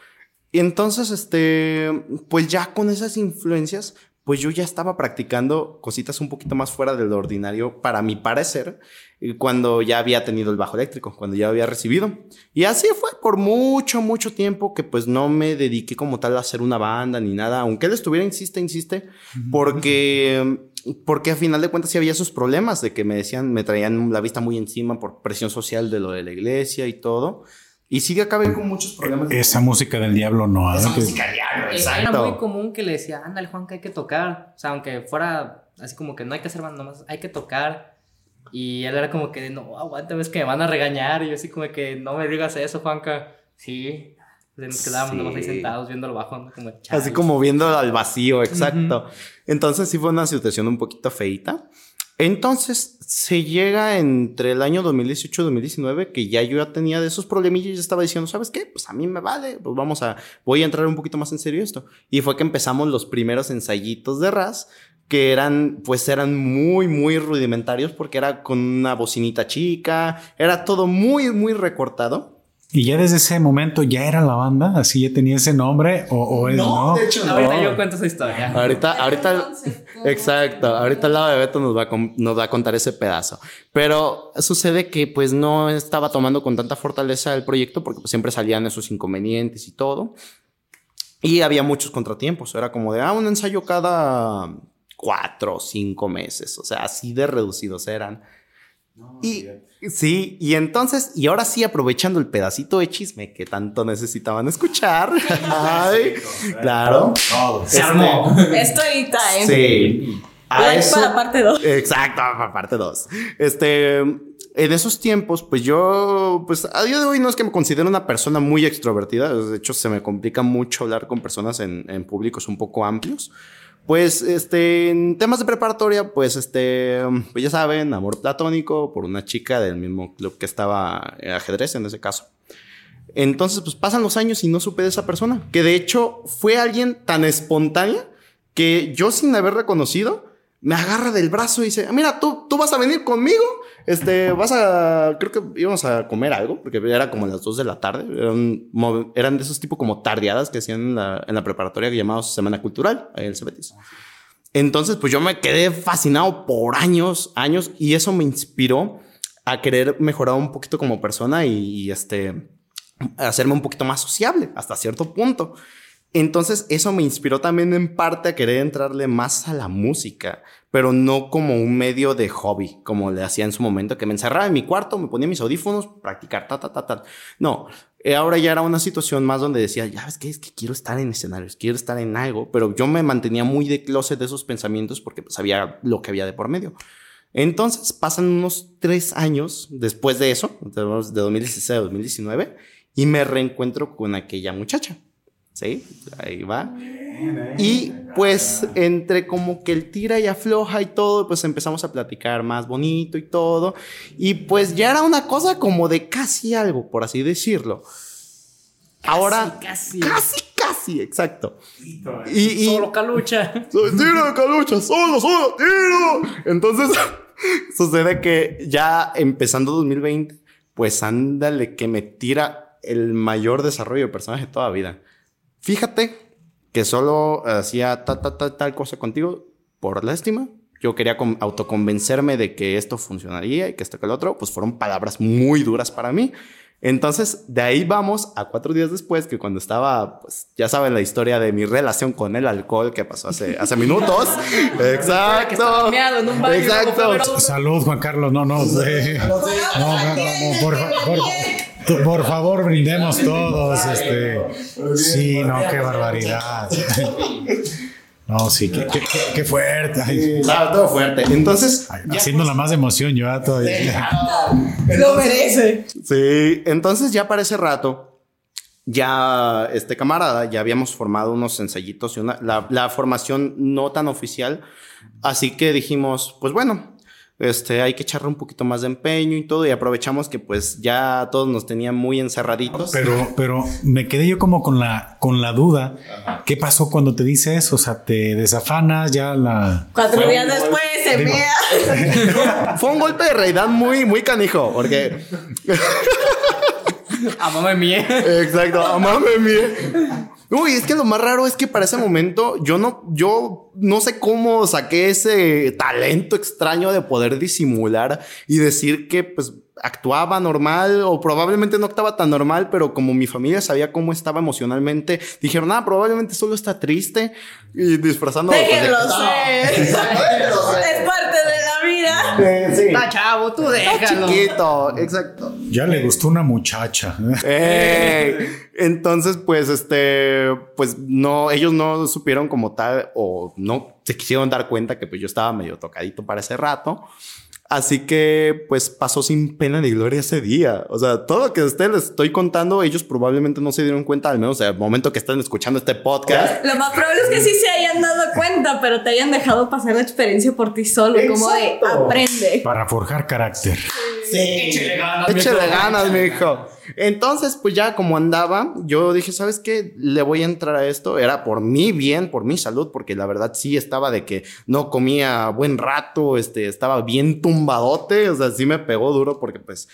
Y entonces, este, pues ya con esas influencias, pues yo ya estaba practicando cositas un poquito más fuera de lo ordinario, para mi parecer, y cuando ya había tenido el bajo eléctrico, cuando ya había recibido. Y así fue por mucho, mucho tiempo que pues no me dediqué como tal a hacer una banda ni nada, aunque él estuviera, insiste, insiste, porque, porque a final de cuentas sí había esos problemas de que me decían, me traían la vista muy encima por presión social de lo de la iglesia y todo. Y sigue acabé con muchos problemas. Esa música del diablo no. ¿eh? Esa Que- música diablo, Era exacto. muy común que le decía, ándale, Juan, que hay que tocar. O sea, aunque fuera así como que no hay que hacer banda, nomás hay que tocar. Y él era como que, no, aguántame, es que me van a regañar. Y yo así como que, no me digas eso, Juanca. Sí. Nos quedábamos Sí. nomás ahí sentados viendo el bajo, ¿no? como Así como viendo al vacío, exacto. Entonces sí fue una situación un poquito feita. Entonces se llega entre el año 2018 y 2019 que ya yo ya tenía de esos problemillas y ya estaba diciendo, ¿sabes qué? Pues a mí me vale, pues vamos a, voy a entrar un poquito más en serio esto. Y fue que empezamos los primeros ensayitos de RAS que eran, pues eran muy, muy rudimentarios porque era con una bocinita chica, era todo muy, muy recortado. Y ya desde ese momento ya era la banda, así ya tenía ese nombre o, o es no. de hecho Ahorita yo cuento esa historia. Ahorita, ahorita, exacto, ahorita al lado de Beto nos va, a, nos va a contar ese pedazo. Pero sucede que pues no estaba tomando con tanta fortaleza el proyecto porque pues, siempre salían esos inconvenientes y todo. Y había muchos contratiempos. Era como de, ah, un ensayo cada cuatro o cinco meses. O sea, así de reducidos eran. y sí, y entonces, y ahora sí, aprovechando el pedacito de chisme que tanto necesitaban escuchar. *laughs* Ay, claro. Se armó. Story time. Sí. A Like eso- para parte 2. Exacto, para parte 2. Este, en esos tiempos, pues yo, pues a día de hoy no es que me considere una persona muy extrovertida. De hecho, se me complica mucho hablar con personas en, en públicos un poco amplios. Pues, este, en temas de preparatoria, pues, este, pues ya saben, amor platónico por una chica del mismo club que estaba ajedrez en ese caso. Entonces, pues pasan los años y no supe de esa persona, que de hecho fue alguien tan espontánea que yo sin haber reconocido, me agarra del brazo y dice, mira, tú, tú vas a venir conmigo, este, vas a, creo que íbamos a comer algo, porque era como las 2 de la tarde, eran, de esos tipo como tardeadas que hacían en la, en la preparatoria llamados Semana Cultural, en el Cebetis. Entonces, pues yo me quedé fascinado por años, años, y eso me inspiró a querer mejorar un poquito como persona y, y este, hacerme un poquito más sociable hasta cierto punto. Entonces eso me inspiró también en parte a querer entrarle más a la música, pero no como un medio de hobby, como le hacía en su momento, que me encerraba en mi cuarto, me ponía mis audífonos, practicar, ta, ta, ta, ta. No, eh, ahora ya era una situación más donde decía, ya ves que es que quiero estar en escenarios, quiero estar en algo, pero yo me mantenía muy de closet de esos pensamientos porque sabía lo que había de por medio. Entonces pasan unos tres años después de eso, de 2016 a 2019, y me reencuentro con aquella muchacha. ¿Sí? Ahí va. Y pues entre como que el tira y afloja y todo, pues empezamos a platicar más bonito y todo. Y pues ya era una cosa como de casi algo, por así decirlo. Ahora, casi. casi, casi, exacto. Y, y- Solo calucha. *laughs* tiro de calucha, solo, solo, tiro. Entonces, *laughs* sucede que ya empezando 2020, pues ándale que me tira el mayor desarrollo de personaje de toda vida. Fíjate que solo hacía ta, ta, ta, tal cosa contigo por lástima. Yo quería con- autoconvencerme de que esto funcionaría y que esto que el otro, pues fueron palabras muy duras para mí. Entonces, de ahí vamos a cuatro días después, que cuando estaba, pues ya saben la historia de mi relación con el alcohol que pasó hace, hace *laughs* minutos. Exacto. en un Exacto. Salud, Juan Carlos. No, no. No, no, no, no, por, fa- por- favor, brindemos todos. Este. Sí, no, qué barbaridad. No, sí, qué, qué- qué- qué fuerte. Claro, todo fuerte. Entonces, ay, haciéndola más de emoción yo ah, todavía. Lo merece. Sí, entonces ya para ese rato, ya este camarada, ya habíamos formado unos ensayitos y una, la, la formación no tan oficial, así que dijimos, pues bueno, este, hay que echarle un poquito más de empeño y todo, y aprovechamos que pues ya todos nos tenían muy encerraditos. Pero, pero me quedé yo como con la, con la duda. ¿Qué pasó cuando te dice eso? O sea, te desafanas ya la. Cuatro días después se vea. *laughs* Fue un golpe de realidad muy, muy canijo, porque... A mamá mía. *laughs* Exacto, amame mía. Uy, es que lo más raro es que para ese momento yo no, yo no sé cómo saqué ese talento extraño de poder disimular y decir que pues actuaba normal o probablemente no actuaba tan normal, pero como mi familia sabía cómo estaba emocionalmente, dijeron, ah, probablemente solo está triste y disfrazando. *laughs* Déjenlo ser. Es parte de Sí, Está chavo, tú déjalo. chiquito, exacto. Ya le gustó una muchacha. Ey, entonces, pues, este, pues no, ellos no supieron como tal o no se quisieron dar cuenta que pues yo estaba medio tocadito para ese rato. Así que, pues, pasó sin pena ni gloria ese día. O sea, todo lo que a ustedes les estoy contando, ellos probablemente no se dieron cuenta, al menos al momento que están escuchando este podcast. Lo más probable es que sí se hayan dado cuenta, pero te hayan dejado pasar la experiencia por ti solo, como de aprende. Para forjar carácter. Échale ganas, Échale mijo. ganas, mijo. Entonces, pues ya como andaba, yo dije, ¿sabes qué? Le voy a entrar a esto. Era por mi bien, por mi salud, porque la verdad sí estaba de que no comía buen rato, este, estaba bien tumbadote, o sea, sí me pegó duro porque pues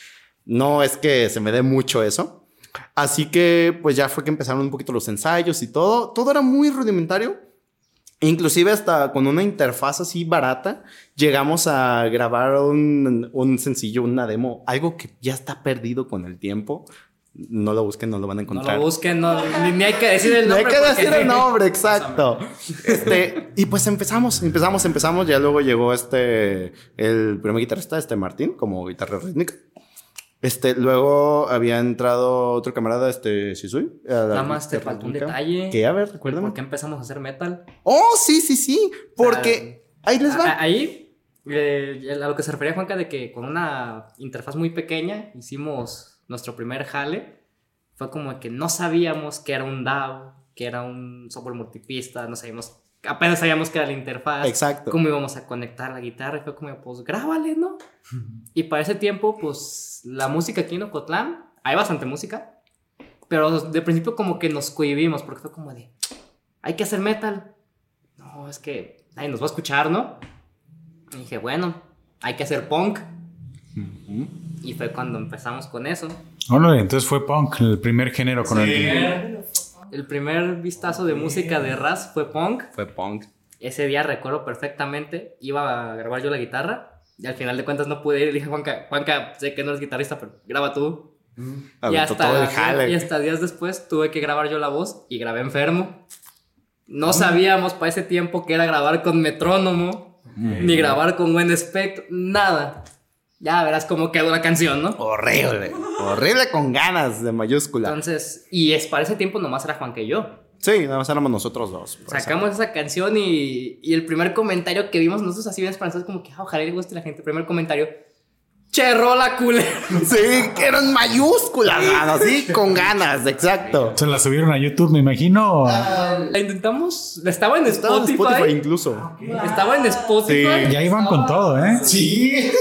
no es que se me dé mucho eso. Así que pues ya fue que empezaron un poquito los ensayos y todo. Todo era muy rudimentario. Inclusive hasta con una interfaz así barata, llegamos a grabar un, un sencillo, una demo, algo que ya está perdido con el tiempo. No lo busquen, no lo van a No encontrar. lo busquen, no, ni, ni hay que decir el *laughs* No hay nombre. que decir el nombre, *laughs* exacto. Este, y pues empezamos, empezamos, empezamos. Ya luego llegó este, el primer guitarrista, este Martín, como guitarra rítmica. Este, luego había entrado otro camarada, este, la Nada más te faltó un detalle. Que a ver, recuérdame. ¿Por qué empezamos a hacer metal? Oh, sí, sí, sí. Porque ahí les va. a- Ahí, eh, a lo que se refería Juanca, de que con una interfaz muy pequeña hicimos nuestro primer jale. Fue como que no sabíamos que era un DAW, que era un software multipista, no sabíamos, apenas sabíamos que era la interfaz. Exacto. Cómo íbamos a conectar la guitarra. Y fue como, pues grábale, ¿no? *laughs* y para ese tiempo, pues la música aquí en Ocotlán, hay bastante música. Pero de principio como que nos cohibimos porque fue como de, hay que hacer metal. No, es que nadie nos va a escuchar, ¿no? Y dije, bueno, hay que hacer punk. Y fue cuando empezamos con eso. Órale, entonces fue punk, el primer género con el que. El primer vistazo de música de Raz fue punk. Fue punk. Ese día recuerdo perfectamente, iba a grabar yo la guitarra Y al final de cuentas no pude ir. Le dije, Juanca, Juanca, sé que no eres guitarrista, pero graba tú. Y todo el hasta, jale. y hasta días después tuve que grabar yo la voz y grabé enfermo. No sabíamos para ese tiempo que era grabar con metrónomo, ni grabar con buen espectro, nada. Ya verás cómo quedó la canción, ¿no? Horrible. Horrible con ganas de mayúscula. Entonces, y es para ese tiempo nomás era Juan que yo. Sí, nada más éramos nosotros dos. Sacamos esa canción y, y el primer comentario que vimos nosotros así bien esperanzados como que ah, ojalá le guste a la gente. El primer comentario, che, rola culera. *laughs* Sí, que eran mayúsculas, mano. Sí, con ganas, exacto. Se la subieron a YouTube, me imagino. La intentamos, estaba en Estaba en Spotify. Spotify incluso. Estaba en Spotify. Ya iban con todo, ¿eh? Sí.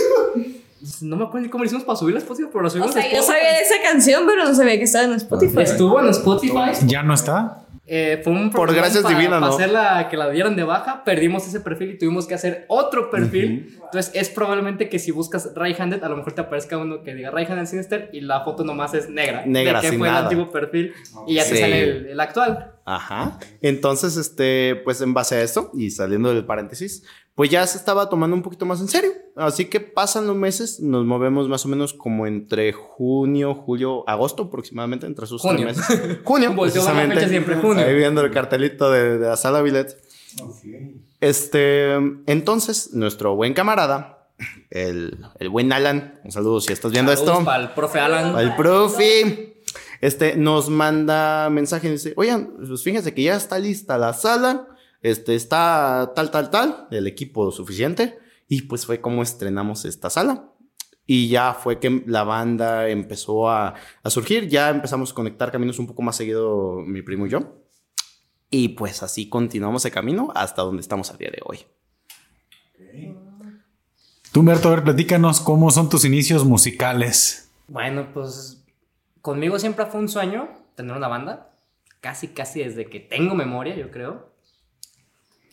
No me acuerdo ni cómo le hicimos para subirla a Spotify, pero la O subimos sea, a yo Spotify. sabía de esa canción, pero no sabía que estaba en Spotify. Estuvo en Spotify. Ya no está. Eh, fue un Por gracias para, divinas, para ¿no? hacerla que la dieran de baja, perdimos ese perfil y tuvimos que hacer otro perfil. Entonces es probablemente que si buscas right-handed, a lo mejor te aparezca uno que diga right-handed sinister y la foto nomás es negra. Negra, de que sin fue el nada. antiguo perfil y ya Sí. te sale el, el actual. Ajá. Entonces, este, pues en base a esto y saliendo del paréntesis, pues ya se estaba tomando un poquito más en serio. Así que pasan los meses, nos movemos más o menos como entre junio, julio, agosto aproximadamente, entre esos Junio. tres meses. *laughs* Junio, precisamente. fecha siempre, junio. Ahí viendo el cartelito de, de la sala Billet. Este, entonces, nuestro buen camarada, el, el buen Alan, un saludo si estás viendo esto. Para el profe Alan. Al profe. Este nos manda mensaje y dice, oigan, pues fíjense que ya está lista la sala, este está tal, tal, tal, el equipo suficiente. Y pues fue como estrenamos esta sala. Y ya fue que la banda empezó a, a surgir, ya empezamos a conectar caminos un poco más seguido mi primo y yo. Y pues así continuamos el camino hasta donde estamos a día de hoy. Tú, Humberto, a ver, platícanos cómo son tus inicios musicales. Bueno, pues conmigo siempre fue un sueño tener una banda. Casi, casi desde que tengo memoria, yo creo.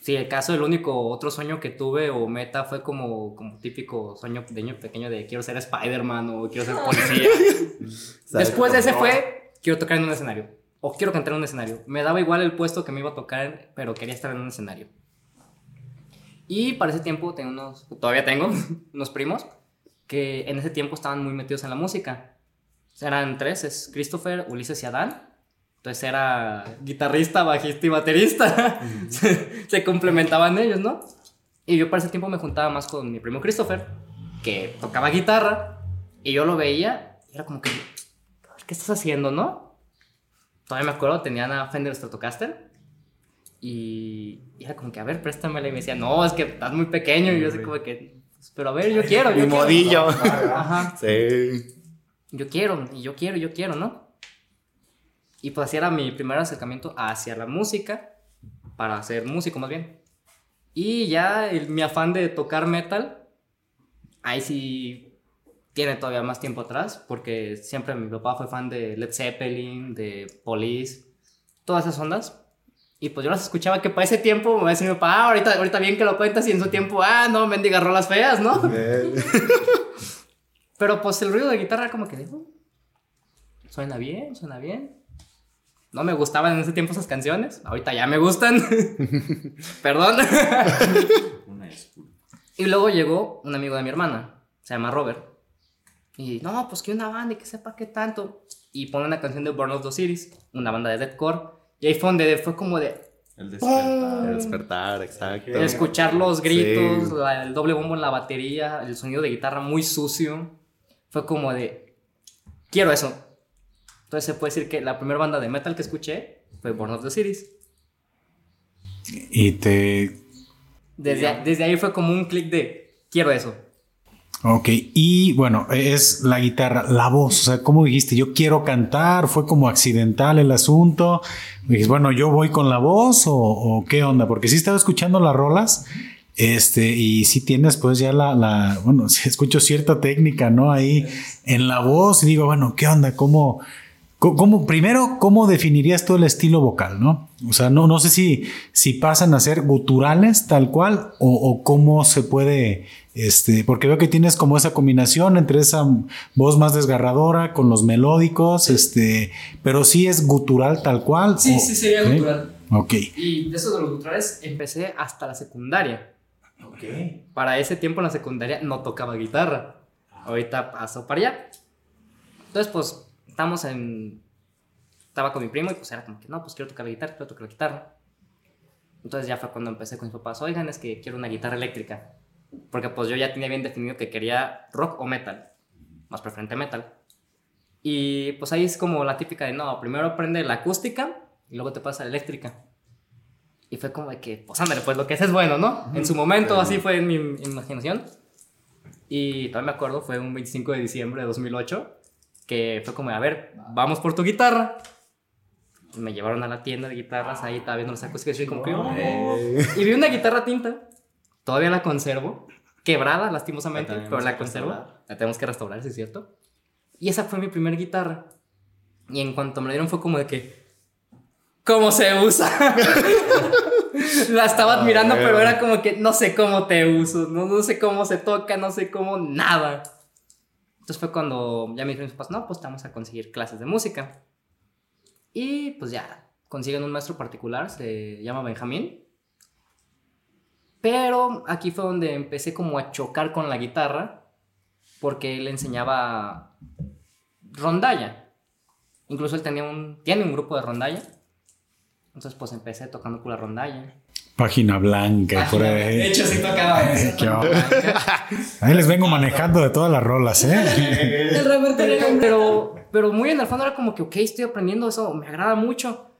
Sí, el caso, el único otro sueño que tuve o meta fue como, como típico sueño de niño pequeño de quiero ser Spider-Man o quiero ser policía. *laughs* Después de ese fue quiero tocar en un escenario o quiero cantar en un escenario. Me daba igual el puesto que me iba a tocar, pero quería estar en un escenario. Y para ese tiempo tengo unos, todavía tengo *laughs* unos primos que en ese tiempo estaban muy metidos en la música. Eran tres, es Christopher, Ulises y Adán. Entonces era guitarrista, bajista y baterista. *laughs* se, se complementaban ellos, ¿no? Y yo para ese tiempo me juntaba más con mi primo Christopher, que tocaba guitarra, y yo lo veía, y era como que, ¿qué estás haciendo, no? Todavía me acuerdo, tenía una Fender Stratocaster, y, y era como que, a ver, préstamela, y me decía, no, es que estás muy pequeño, y yo así como que, "Pues, pero a ver, yo *laughs* quiero, yo Mi quiero". modillo. Ajá *laughs* Sí. yo quiero, y yo quiero, y yo quiero, ¿no? Y pues así era mi primer acercamiento hacia la música, para ser músico más bien. Y ya el- mi afán de tocar metal, ahí sí tiene todavía más tiempo atrás, porque siempre mi papá fue fan de Led Zeppelin, de Police, todas esas ondas. Y pues yo las escuchaba que para ese tiempo me decía mi papá, ah, ahorita, ahorita bien que lo cuentas y en su tiempo, ah, no, mendigas rolas feas, ¿no? *laughs* Pero pues el ruido de guitarra como que digo, suena bien, suena bien. No me gustaban en ese tiempo esas canciones, ahorita ya me gustan. *laughs* Perdón. *laughs* y luego llegó un amigo de mi hermana, se llama Robert. Y no, pues que una banda y que sepa qué tanto. Y pone una canción de Burn of the Cities, una banda de deathcore. Y ahí fue donde fue como de El El despertar, exacto. escuchar los gritos, Sí. la- el doble bombo en la batería, el sonido de guitarra muy sucio. Fue como de, quiero eso. Entonces se puede decir que la primera banda de metal que escuché fue Born of the Cities. Y te... Desde, desde ahí fue como un clic de, quiero eso. Ok, y bueno, es la guitarra, la voz, o sea, ¿cómo dijiste? Yo quiero cantar, fue como accidental el asunto. Dijiste, bueno, yo voy con la voz o, o qué onda, porque sí estaba escuchando las rolas, este, y sí tienes pues ya la, la bueno, *laughs* escucho cierta técnica, ¿no? Ahí en la voz y digo, bueno, ¿qué onda? ¿Cómo, cómo, primero, cómo definirías tú el estilo vocal, no? O sea, no, no sé si, si pasan a ser guturales tal cual o, o cómo se puede, este, porque veo que tienes como esa combinación entre esa voz más desgarradora con los melódicos, este, pero sí es gutural tal cual. o- sería ¿sí? Ok. Y de eso de los guturales empecé hasta la secundaria. Ok. Para ese tiempo en la secundaria no tocaba guitarra. Ahorita paso para allá. Entonces, pues, estamos en... Estaba con mi primo y pues era como que, no, pues quiero tocar la guitarra, quiero tocar la guitarra. Entonces ya fue cuando empecé con mis papás, oigan, es que quiero una guitarra eléctrica. Porque pues yo ya tenía bien definido que quería rock o metal. Más preferente metal. Y pues ahí es como la típica de, no, primero aprende la acústica y luego te pasa la eléctrica. Y fue como de que, pues ándale, pues lo que es es bueno, ¿no? En su momento así fue en mi imaginación. Y todavía me acuerdo, fue un 25 de diciembre de 2008, que fue como, a ver, vamos por tu guitarra. Me llevaron a la tienda de guitarras, ahí estaba viendo las acústicas y yo como que, "Oh". Y vi una guitarra tinta, todavía la conservo, quebrada lastimosamente, La pero la que conservo. restaurar. La tenemos que restaurar, sí es cierto. Y esa fue mi primera guitarra. Y en cuanto me la dieron fue como de que, ¿cómo se usa? *laughs* la estaba admirando, pero era como que no sé cómo te uso, no, no sé cómo se toca, no sé cómo nada. Entonces fue cuando ya me dijeron mis papás, no, pues vamos a conseguir clases de música. Y pues ya, consiguen un maestro particular, se llama Benjamín. Pero aquí fue donde empecé como a chocar con la guitarra, porque él enseñaba rondalla. Incluso él tenía un, tiene un grupo de rondalla. Entonces pues empecé tocando con la rondalla. Página blanca, por De ahí. hecho, sí tocaba eso. Ahí les vengo manejando de todas las rolas, ¿eh? *laughs* El Pero, pero muy en el fondo era como que, ok, estoy aprendiendo eso, me agrada mucho.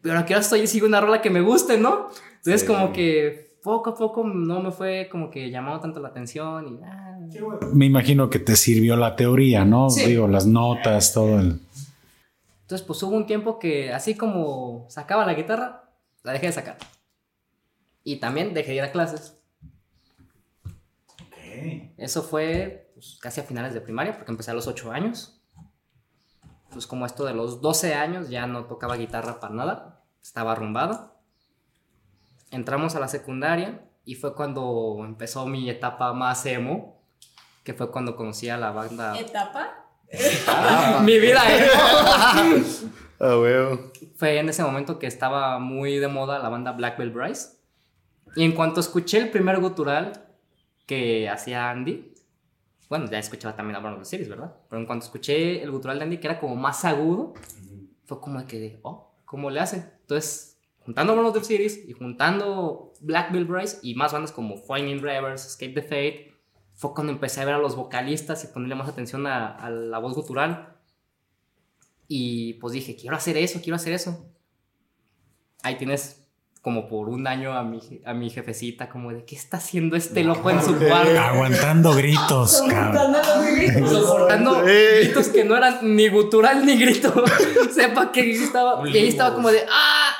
Pero aquí ahora estoy y sigo una rola que me guste, ¿no? Entonces, como que poco a poco no me fue como que llamando tanto la atención y. ah. Me imagino que te sirvió la teoría, ¿no? Sí. Digo, las notas, todo el. Entonces, pues hubo un tiempo que así como sacaba la guitarra, la dejé de sacar. Y también dejé de ir a clases. Eso fue pues, casi a finales de primaria, porque empecé a los 8 años. Pues como esto de los 12 años ya no tocaba guitarra para nada, estaba arrumbado. Entramos a la secundaria y fue cuando empezó mi etapa más emo, que fue cuando conocí a la banda... etapa. *laughs* mi vida emo. *laughs* Ah, fue en ese momento que estaba muy de moda la banda Black Bell Bryce. Y en cuanto escuché el primer gutural que hacía Andy, bueno, ya escuchaba también a Bruno Series, ¿verdad? Pero en cuanto escuché el gutural de Andy, que era como más agudo, fue como que, oh, ¿cómo le hace? Entonces, juntando Bruno of Series y juntando Black Bell Bryce y más bandas como Finding Rivers, Escape the Fate, fue cuando empecé a ver a los vocalistas y ponerle más atención a, a la voz gutural. Y pues dije, quiero hacer eso, quiero hacer eso. Ahí tienes como por un año a mi, a mi jefecita, como de, ¿qué está haciendo este loco en su cuarto? Aguantando gritos, *laughs* cabrón. Soportando Ey. gritos que no eran ni gutural ni grito. *laughs* Sepa que estaba, y ahí estaba como de, ¡ah!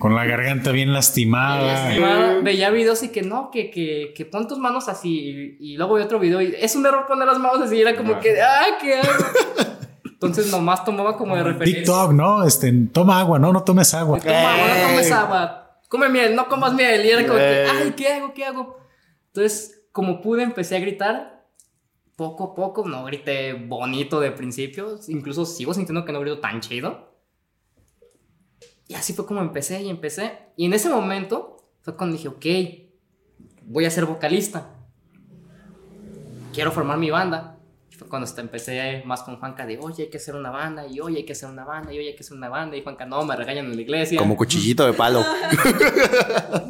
Con la garganta bien lastimada. Lastimada. Veía videos y que no, que, que, que pon tus manos así. Y, y luego vi otro video y es un error poner las manos así. Y era como que, ¡ah, qué hago! Entonces nomás tomaba como de referencia. TikTok, ¿no? Este, toma agua, no, no tomes agua. Toma agua, no Ey. comes agua. Come miel, no comas miel. Y era como que, ay, ¿qué hago? ¿Qué hago? Entonces, como pude, empecé a gritar. Poco a poco, no grité bonito de principio. Incluso sigo sintiendo que no grito tan chido. Y así fue como empecé y empecé. Y en ese momento fue cuando dije, ok, voy a ser vocalista. Quiero formar mi banda. Fue cuando hasta empecé más con Juanca de, oye, hay que hacer una banda, y oye, hay que hacer una banda, y oye, hay que hacer una banda. Y Juanca, no, me regañan en la iglesia. Como cuchillito de palo. *laughs*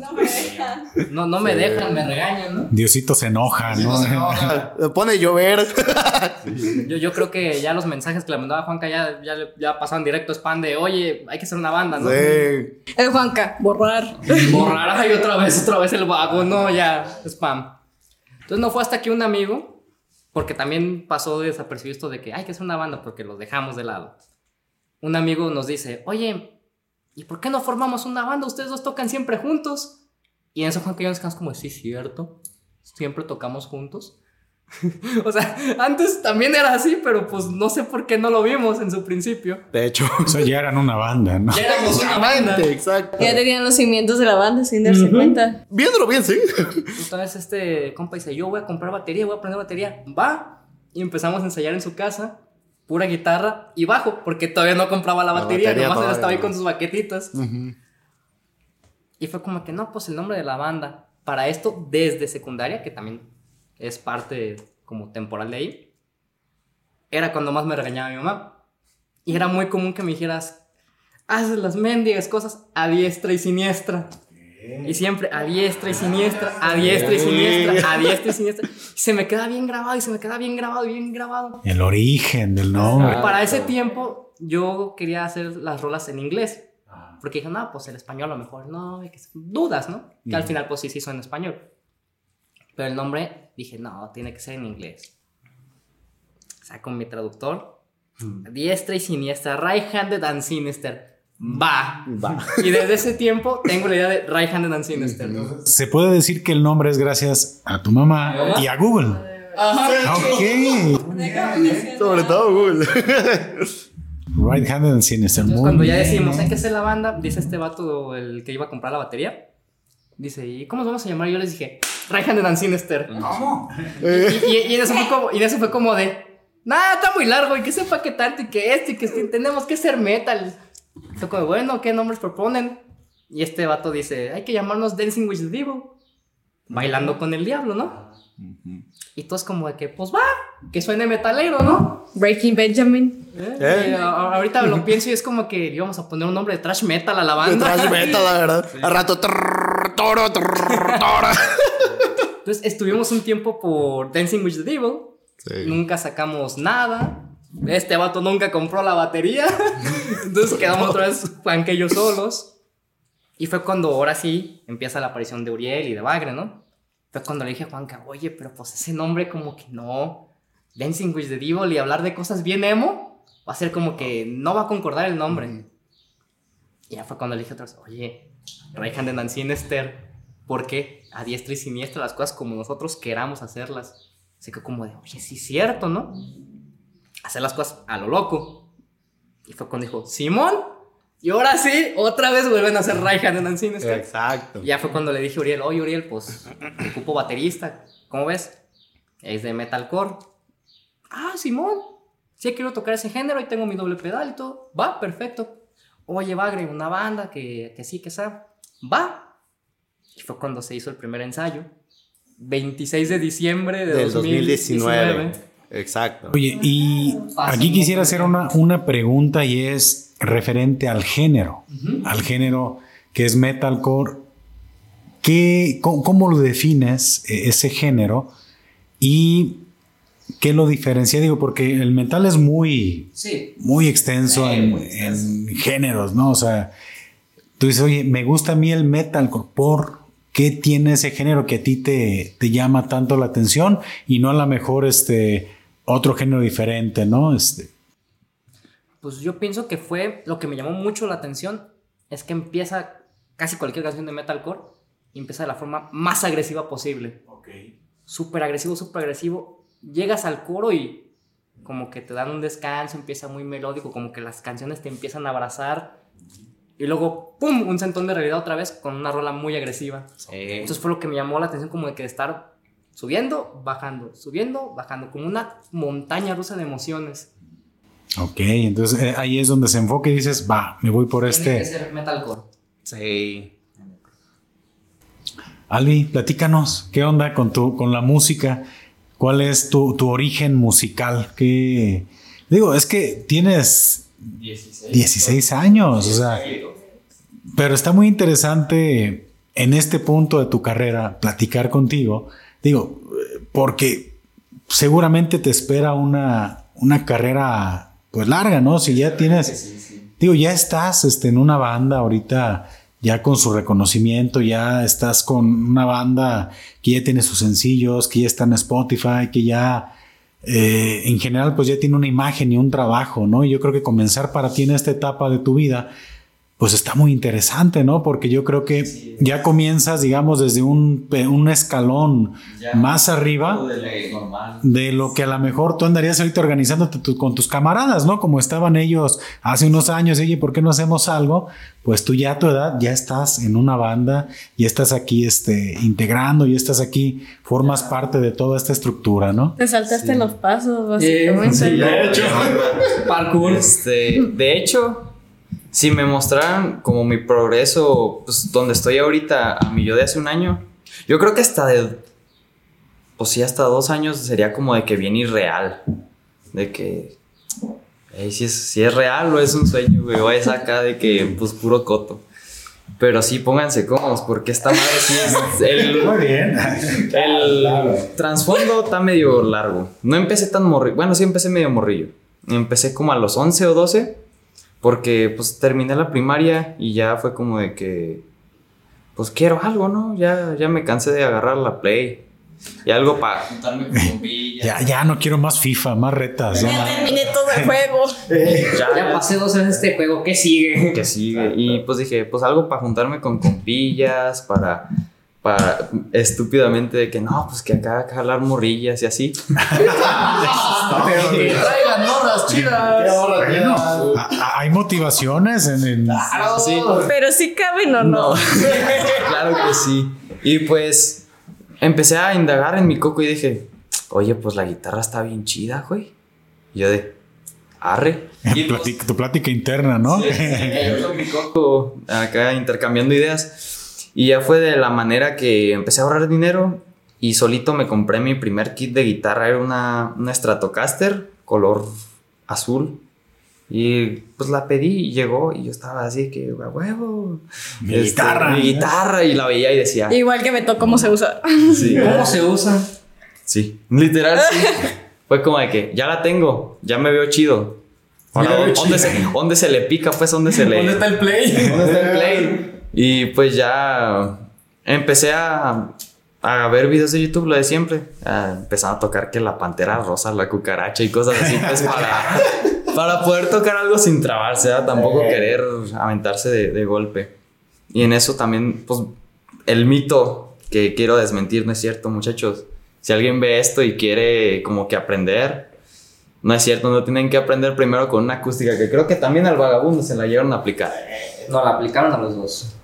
No me dejan. No, no me dejan, me regañan, ¿no? Diosito se enoja, ¿no? *laughs* Pone a llover. *laughs* Yo, yo creo que ya los mensajes que le mandaba Juanca ya, ya, ya pasaban directo a spam de, oye, hay que hacer una banda, ¿no? Sí. El Juanca, borrar. Borrar, ay, otra vez, otra vez el vago, no, ya, spam. Entonces no fue hasta que un amigo, porque también pasó desapercibido esto de que hay que hacer una banda porque los dejamos de lado. Un amigo nos dice, oye, ¿y por qué no formamos una banda? Ustedes dos tocan siempre juntos. Y en eso Juanca y yo nos quedamos como, sí, cierto, siempre tocamos juntos. *laughs* o sea, antes también era así, pero pues no sé por qué no lo vimos en su principio. De hecho. *laughs* O sea, ya eran una banda, ¿no? Ya éramos una banda. Exacto. Ya tenían los cimientos de la banda sin darse cuenta. Viéndolo bien, sí. Entonces este compa dice, yo voy a comprar batería, voy a aprender batería. Va. Y empezamos a ensayar en su casa. Pura guitarra y bajo, porque todavía no compraba la La batería, batería nomás él estaba ahí con sus baquetitas. Y fue como que no, pues el nombre de la banda. Para esto, desde secundaria, que también es parte como temporal de ahí, era cuando más me regañaba mi mamá. Y era muy común que me dijeras, haces las mendigas cosas a diestra y siniestra. Y siempre a diestra y siniestra, a diestra y siniestra, a diestra y siniestra. Y se me queda bien grabado y se me queda bien grabado y bien grabado. El origen del nombre. Para ese tiempo yo quería hacer las rolas en inglés. Porque dije, no, pues el español a lo mejor no, hay que dudas, ¿no? Que al final pues sí se hizo en español. Pero el nombre dije, no, tiene que ser en inglés. Saco mi traductor, diestra y siniestra, right-handed and sinister. Va. Va. Y desde ese tiempo tengo la idea de right-handed and sinister. Se puede decir que el nombre es gracias a tu mamá y a Google. Ok. Sobre todo Google. *laughs* Right handed and sinister. Entonces, cuando ya decimos, hay que hacer la banda, dice este vato, el que iba a comprar la batería. Dice, ¿y cómo nos vamos a llamar? Y yo les dije, Handed and Sinister. Y, y, y en eso fue como, y en eso fue como de, nada, está muy largo, y que sepa qué tanto, y que esto, y que sí, tenemos que ser metal. Fue como, bueno, ¿qué nombres proponen? Y este vato dice, hay que llamarnos Dancing with the Devil. Bailando con el diablo, ¿no? Y todos como de que, pues va, que suene metalero, ¿no? Breaking Benjamin. ¿Eh? Y a- a- ahorita lo pienso y es como que íbamos a poner un nombre de trash metal a la banda. Detrás meta, la verdad. Al rato. trrr, toro, toro. Entonces estuvimos un tiempo por Dancing with the Devil. Sí. Nunca sacamos nada. Este vato nunca compró la batería. *laughs* Entonces quedamos otra vez Juan que yo solos. Y fue cuando ahora sí empieza la aparición de Uriel y de Bagre, ¿no? Fue cuando le dije a Juanca, oye, pero pues ese nombre como que no. Dancing with the Devil y hablar de cosas bien emo. Va a ser como que no va a concordar el nombre. Y ya fue cuando le dije otra vez, oye, Right Handed and Sinister, ¿por qué? A diestra y siniestra las cosas como nosotros queramos hacerlas. Así que como de, oye, sí es cierto, ¿no? Hacer las cosas a lo loco. Y fue cuando dijo, Simón, y ahora sí, otra vez vuelven a hacer Right Handed and Sinister. Exacto. Y ya fue cuando le dije a Uriel, oye Uriel, pues ocupo baterista, ¿cómo ves? Es de metalcore. Ah, Simón, sí quiero tocar ese género y tengo mi doble pedal y todo. Va, perfecto. Oye, Bagre, una banda que, que sí, que sabe. Va. Y fue cuando se hizo el primer ensayo. 26 de diciembre de Del 2019. 2019. Exacto. Oye, y aquí quisiera hacer una, una pregunta y es referente al género, al género que es metalcore. ¿Qué, cómo, cómo lo defines eh, ese género y qué lo diferencia? Digo, porque el metal es muy, Sí. muy extenso Sí, en, muy extenso. en géneros, ¿no? O sea, tú dices, oye, me gusta a mí el metalcore. ¿Por qué tiene ese género que a ti te, te llama tanto la atención y no a lo mejor este otro género diferente, ¿no? Este, Pues yo pienso que fue lo que me llamó mucho la atención es que empieza casi cualquier canción de metalcore y empieza de la forma más agresiva posible. Súper agresivo, súper agresivo. Llegas al coro y como que te dan un descanso, empieza muy melódico, como que las canciones te empiezan a abrazar y luego ¡pum! un sentón de realidad otra vez con una rola muy agresiva. Entonces fue lo que me llamó la atención como de que estar subiendo, bajando, subiendo, bajando, como una montaña rusa de emociones. ok, entonces eh, ahí es donde se enfoca y dices, va, me voy por Tiene que este. ser metalcore. Sí. Albi, platícanos, ¿qué onda con tu, con la música? ¿Cuál es tu, tu origen musical? ¿Qué? Digo, es que tienes 16. 16 años, o sea, pero está muy interesante en este punto de tu carrera platicar contigo. Digo, porque seguramente te espera una, una carrera pues larga, ¿no? Si ya tienes, digo, ya estás este, en una banda ahorita, ya con su reconocimiento, ya estás con una banda que ya tiene sus sencillos, que ya está en Spotify, que ya eh, en general pues ya tiene una imagen y un trabajo, ¿no? Y yo creo que comenzar para ti en esta etapa de tu vida, pues está muy interesante, ¿no? Porque yo creo que ya comienzas, digamos, desde un, pe- un escalón Ya. más arriba de de lo que a lo mejor tú andarías ahorita organizándote tu- con tus camaradas, ¿no? Como estaban ellos hace unos años, oye, ¿por qué no hacemos algo? Pues tú ya a tu edad ya estás en una banda, ya estás aquí este, integrando, ya estás aquí, formas parte de toda esta estructura, ¿no? Te saltaste los pasos, Eh, básicamente. sí, de hecho. Parkour. Este, de hecho, si me mostraran como mi progreso, pues donde estoy ahorita, a mi yo de hace un año, yo creo que hasta de, pues sí, hasta dos años sería como de que bien irreal, de que, si, es, si es real o es un sueño, güey, o es acá de que, pues puro coto. Pero sí, pónganse cómodos, porque esta madre sí es. *laughs* El, Muy bien. el trasfondo está medio largo. No empecé tan morrillo. Bueno, sí empecé medio morrillo. Empecé como a los 11 o 12, porque pues terminé la primaria y ya fue como de que. Pues quiero algo, ¿no? Ya, ya me cansé de agarrar la play. Y algo para juntarme con *laughs* bombillas. Ya, ya no quiero más FIFA, más retas. Ya ya. terminé todo el *laughs* juego. Ya pasé dos veces este juego, ¿qué sigue? que sigue. Y pues dije, pues algo para juntarme con compillas, para, para estúpidamente de que no, pues que acá jalar morrillas y así. *laughs* Pero que traigan morras chidas. Bueno, a- a- hay motivaciones en el. Sí. Pero sí caben o no. *laughs* claro que sí. Y pues empecé a indagar en mi coco y dije, oye, pues la guitarra está bien chida, güey. Y yo de, arre. *laughs* Y pues, tu plática interna, ¿no? yo con mi coco acá intercambiando ideas. Y ya fue de la manera que empecé a ahorrar dinero y solito me compré mi primer kit de guitarra. Era una, una Stratocaster color azul. Y pues la pedí y llegó y yo estaba así que, "A huevo. Mi Este, guitarra. Mi guitarra y la veía y decía, Igual que me tocó cómo se usa. *laughs* sí. ¿Cómo se usa? Sí, literal sí. *laughs* Fue como de que ya la tengo, ya me veo chido. Ahora, ¿dónde, se, ¿dónde se le pica? Pues, ¿dónde se le...? ¿Dónde está el play? ¿Dónde está el play? Y pues ya empecé a, a ver videos de YouTube, lo de siempre. A empezar a tocar que la pantera rosa, la cucaracha y cosas así, pues para, *laughs* para poder tocar algo sin trabarse, ¿verdad? tampoco querer aventarse de, de golpe. Y en eso también, pues, el mito que quiero desmentir no es cierto, muchachos. Si alguien ve esto y quiere como que aprender, no es cierto, no tienen que aprender primero con una acústica, que creo que también al vagabundo se la llegaron a aplicar. No, la aplicaron a los dos.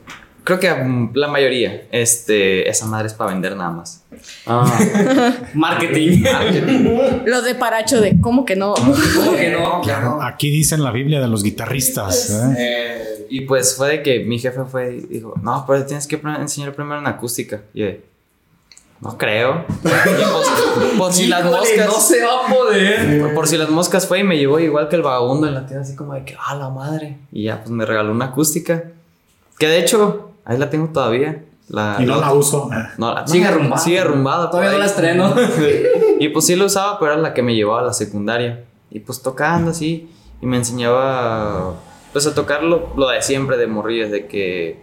Creo que mm, la mayoría, este, esa madre es para vender nada más. *laughs* Marketing. Los de Paracho de, ¿cómo que no? ¿Cómo que no? Claro. Aquí dicen la Biblia de los guitarristas. ¿eh? Eh, y pues fue de que mi jefe fue y dijo, no, pero tienes que enseñar primero en acústica. Y yo, no creo. Y pues, por si las moscas. No se va a poder. Por, por si las moscas fue y me llevó igual que el vagabundo en la tienda, así como de que, ah, la madre. Y ya, pues me regaló una acústica. Que de hecho, ahí la tengo todavía. La, Y no la uso. No, la- *laughs* Sigue arrumbada. Sigue arrumbada. Todavía no la estreno. *laughs* *laughs* y pues sí la usaba, pero era la que me llevaba a la secundaria. Y pues tocando así. Y me enseñaba, pues a tocar lo, lo de siempre de morrillos, de que...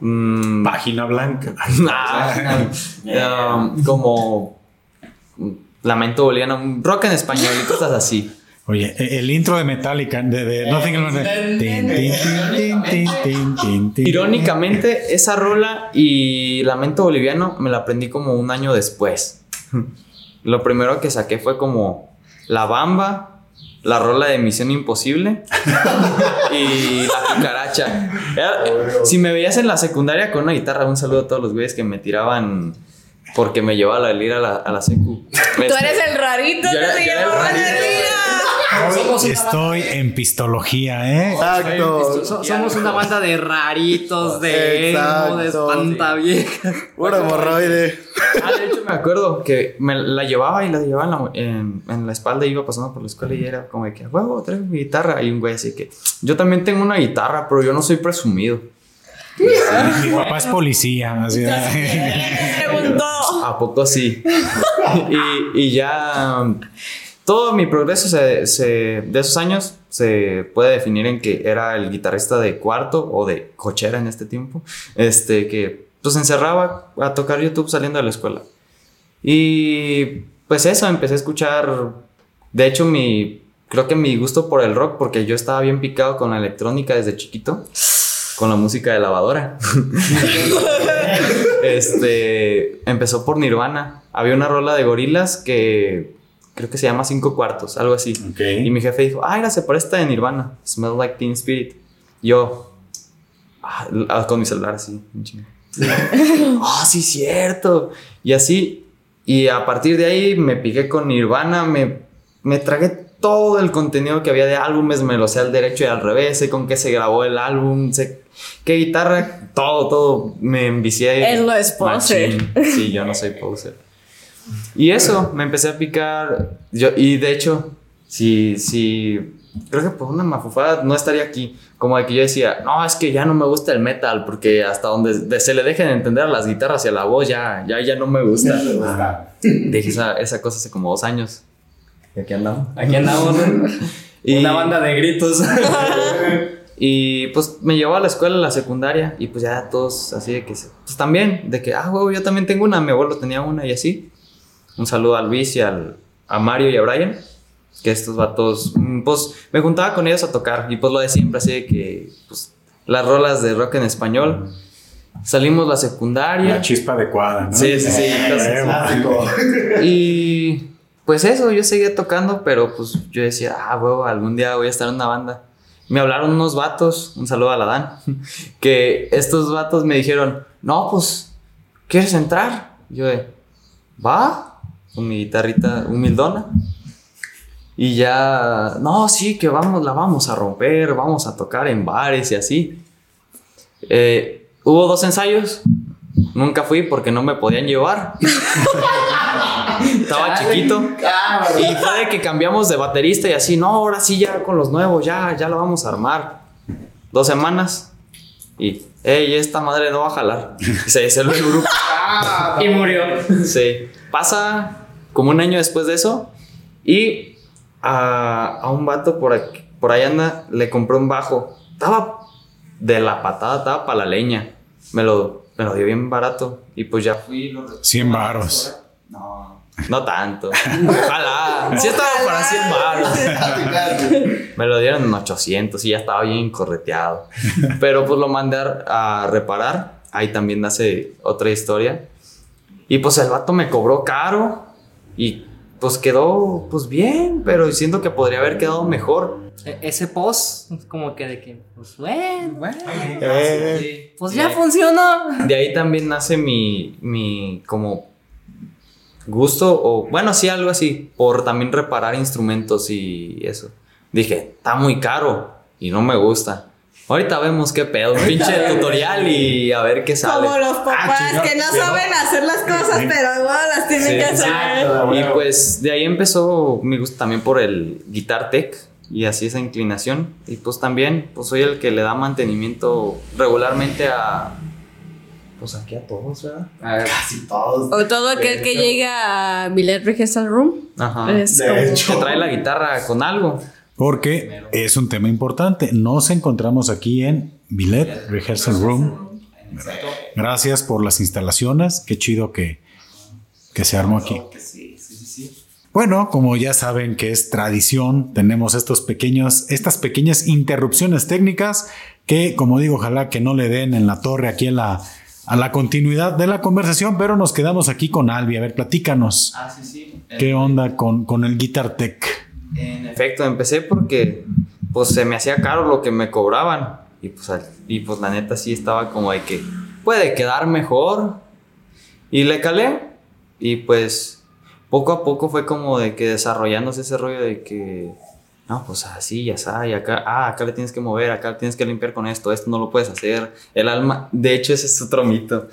mm, Página blanca. ah, um, como... mm, Lamento boliviano, rock en español y cosas así. Oye, e- el intro de Metallica, de, de Nothing Else Matters. Tin, tin, tin, tin, tin, tin, tin. Irónicamente, esa rola y Lamento Boliviano me la aprendí como un año después. *laughs* Lo primero que saqué fue como La Bamba, la rola de Misión Imposible *laughs* y La Cucaracha. Era- si me veías en la secundaria con una guitarra, un saludo a todos los güeyes que me tiraban porque me llevaba la lira a la, a la secu. Tú eres el rarito Yo se yo era el rarito. Estoy en pistología, ¿eh? Exacto. So- somos una banda de raritos, de emo, de Exacto. espantaviejas. *laughs* Puro hemorroide. Ah, de hecho me acuerdo que me la llevaba y la llevaba en la, en, en la espalda y iba pasando por la escuela y era como de que, huevo, traigo mi guitarra. Y un güey así que, yo también tengo una guitarra, pero yo no soy presumido. Mi papá es policía. Así, Preguntó. ¿A poco sí? *laughs* y, y ya um, todo mi progreso de esos años se puede definir en que era el guitarrista de cuarto o de cochera en este tiempo, este que pues encerraba a tocar YouTube saliendo de la escuela. Y pues eso, empecé a escuchar, de hecho mi, creo que mi gusto por el rock, porque yo estaba bien picado con la electrónica desde chiquito, con la música de lavadora. *laughs* este, empezó por Nirvana. Había una rola de gorilas que creo que se llama Cinco Cuartos, algo así. Ok. Y mi jefe dijo, ah, mira, se parece a esta de Nirvana, Smell Like Teen Spirit. Yo, ah, ah, con mi celular así, un chingo. *laughs* Ah, sí, cierto. Y así, y a partir de ahí me piqué con Nirvana, me, me tragué todo el contenido que había de álbumes, me lo sé al derecho y al revés, sé con qué se grabó el álbum, sé qué guitarra, todo, todo, me envicié. Él no es poser. Sí, yo no soy poser. Y eso, me empecé a picar, yo, y de hecho, sí, sí, creo que por una mafufada no estaría aquí, como de que yo decía, no, es que ya no me gusta el metal, porque hasta donde de- se le dejen entender a las guitarras y a la voz, ya, ya, ya no me gusta. Dije esa, esa cosa hace como dos años. Y aquí andamos. Aquí andamos, ¿no? Y- Una banda de gritos. *laughs* Y pues me llevó a la escuela, a la secundaria, y pues ya todos así de que, pues también, de que, ah, huevo, yo también tengo una, mi abuelo tenía una y así. Un saludo a Luis y al, a Mario y a Brian, que estos vatos, mm, pues me juntaba con ellos a tocar, y pues lo de siempre, así de que, pues las rolas de rock en español. Salimos la secundaria. La chispa adecuada, ¿no? Sí, sí, sí. *laughs* Huevo. *laughs* Y pues eso, yo seguía tocando, pero pues yo decía, ah, huevo, algún día voy a estar en una banda. Me hablaron unos vatos, un saludo a la Dan, *laughs* que estos vatos me dijeron, no, pues, ¿quieres entrar? Yo de, va, con mi guitarrita humildona. Y ya, no, sí, que vamos, la vamos a romper, vamos a tocar en bares y así. Eh, hubo dos ensayos, nunca fui porque no me podían llevar. Estaba chiquito. Y fue de que cambiamos de baterista y así, no, ahora sí ya con los nuevos, ya, ya lo vamos a armar. Dos semanas. Y, hey, esta madre no va a jalar. Y se disolvió el grupo. *laughs* y murió. Sí. Pasa como un año después de eso. Y a, a un vato por, aquí- por ahí anda, le compré un bajo. Estaba de la patada, estaba para la leña. Me lo, me lo dio bien barato. Y pues ya fui. lo- 100 varos. No, no tanto. Ojalá. Sí estaba para 100 baros. Me lo dieron en 800 y ya estaba bien correteado. Pero pues lo mandé a, a reparar. Ahí también hace otra historia. Y pues el vato me cobró caro. Y pues quedó pues bien. Pero siento que podría haber quedado mejor. E- Ese post, como que de que, pues bueno, Eh, pues ya funcionó. De ahí también nace mi, mi como gusto o bueno, sí, algo así, por también reparar instrumentos y eso. Dije, está muy caro y no me gusta. Ahorita vemos qué pedo, un pinche tutorial y a ver qué sale. Como los papás chinga, que no pero- saben hacer las cosas, pero igual las tienen Sí, que hacer. exacto. Y pues de ahí empezó mi gusto también por el Guitar Tech y así esa inclinación. Y pues también pues soy el que le da mantenimiento regularmente a... Pues aquí a todos, ¿verdad? casi todos. O todo aquel que llega a Billet Rehearsal Room. Ajá. Es De como- hecho. Que trae la guitarra con algo. Porque es un tema importante. Nos encontramos aquí en Billet Rehearsal Room. Gracias por las instalaciones. Qué chido que, que se armó aquí. Bueno, como ya saben que es tradición, tenemos estos pequeños, estas pequeñas interrupciones técnicas que, como digo, ojalá que no le den en la torre aquí en la, a la continuidad de la conversación, pero nos quedamos aquí con Albi. A ver, platícanos. Ah, sí, sí. ¿Qué onda con, con el Guitar Tech? En efecto, empecé porque pues se me hacía caro lo que me cobraban. Y pues, y pues la neta sí estaba como de que puede quedar mejor. Y le calé. Y pues poco a poco fue como de que desarrollándose ese rollo de que, no, pues así, ya está, y acá, ah, acá le tienes que mover, acá le tienes que limpiar con esto, esto no lo puedes hacer. El alma, de hecho ese es otro mito,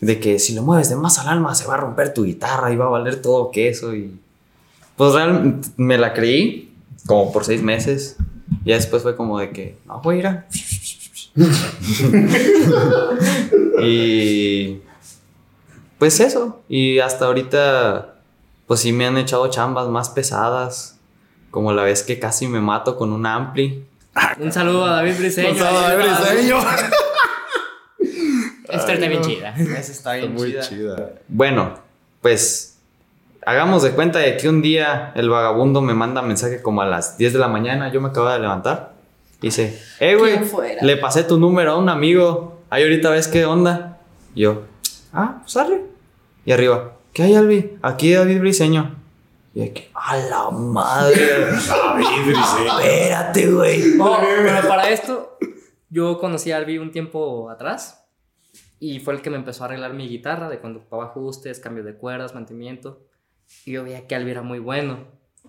de que si lo mueves de más al alma se va a romper tu guitarra y va a valer todo queso y... Pues realmente me la creí como por seis meses. Y después fue como de que, no, voy a ir a... y pues eso. Y hasta ahorita, pues sí me han echado chambas más pesadas. Como la vez que casi me mato con un ampli. Un saludo a David Briseño. Un saludo a David Briseño. Esta está bien chida. Esa está bien Muy chida. chida. Bueno, pues hagamos de cuenta de que un día el vagabundo me manda mensaje como a las 10 de la mañana, yo me acabo de levantar. Dice, eh, güey, le pasé tu número a un amigo, ahí ahorita ves qué onda. Y yo, ah, pues arre. Y arriba, ¿qué hay, Albi? Aquí David Briseño. Y aquí, a la madre. *laughs* Espérate, güey. No, pero para esto, yo conocí a Albi un tiempo atrás y fue el que me empezó a arreglar mi guitarra de cuando ocupaba ajustes, cambio de cuerdas, mantenimiento. Y yo veía que Albi era muy bueno.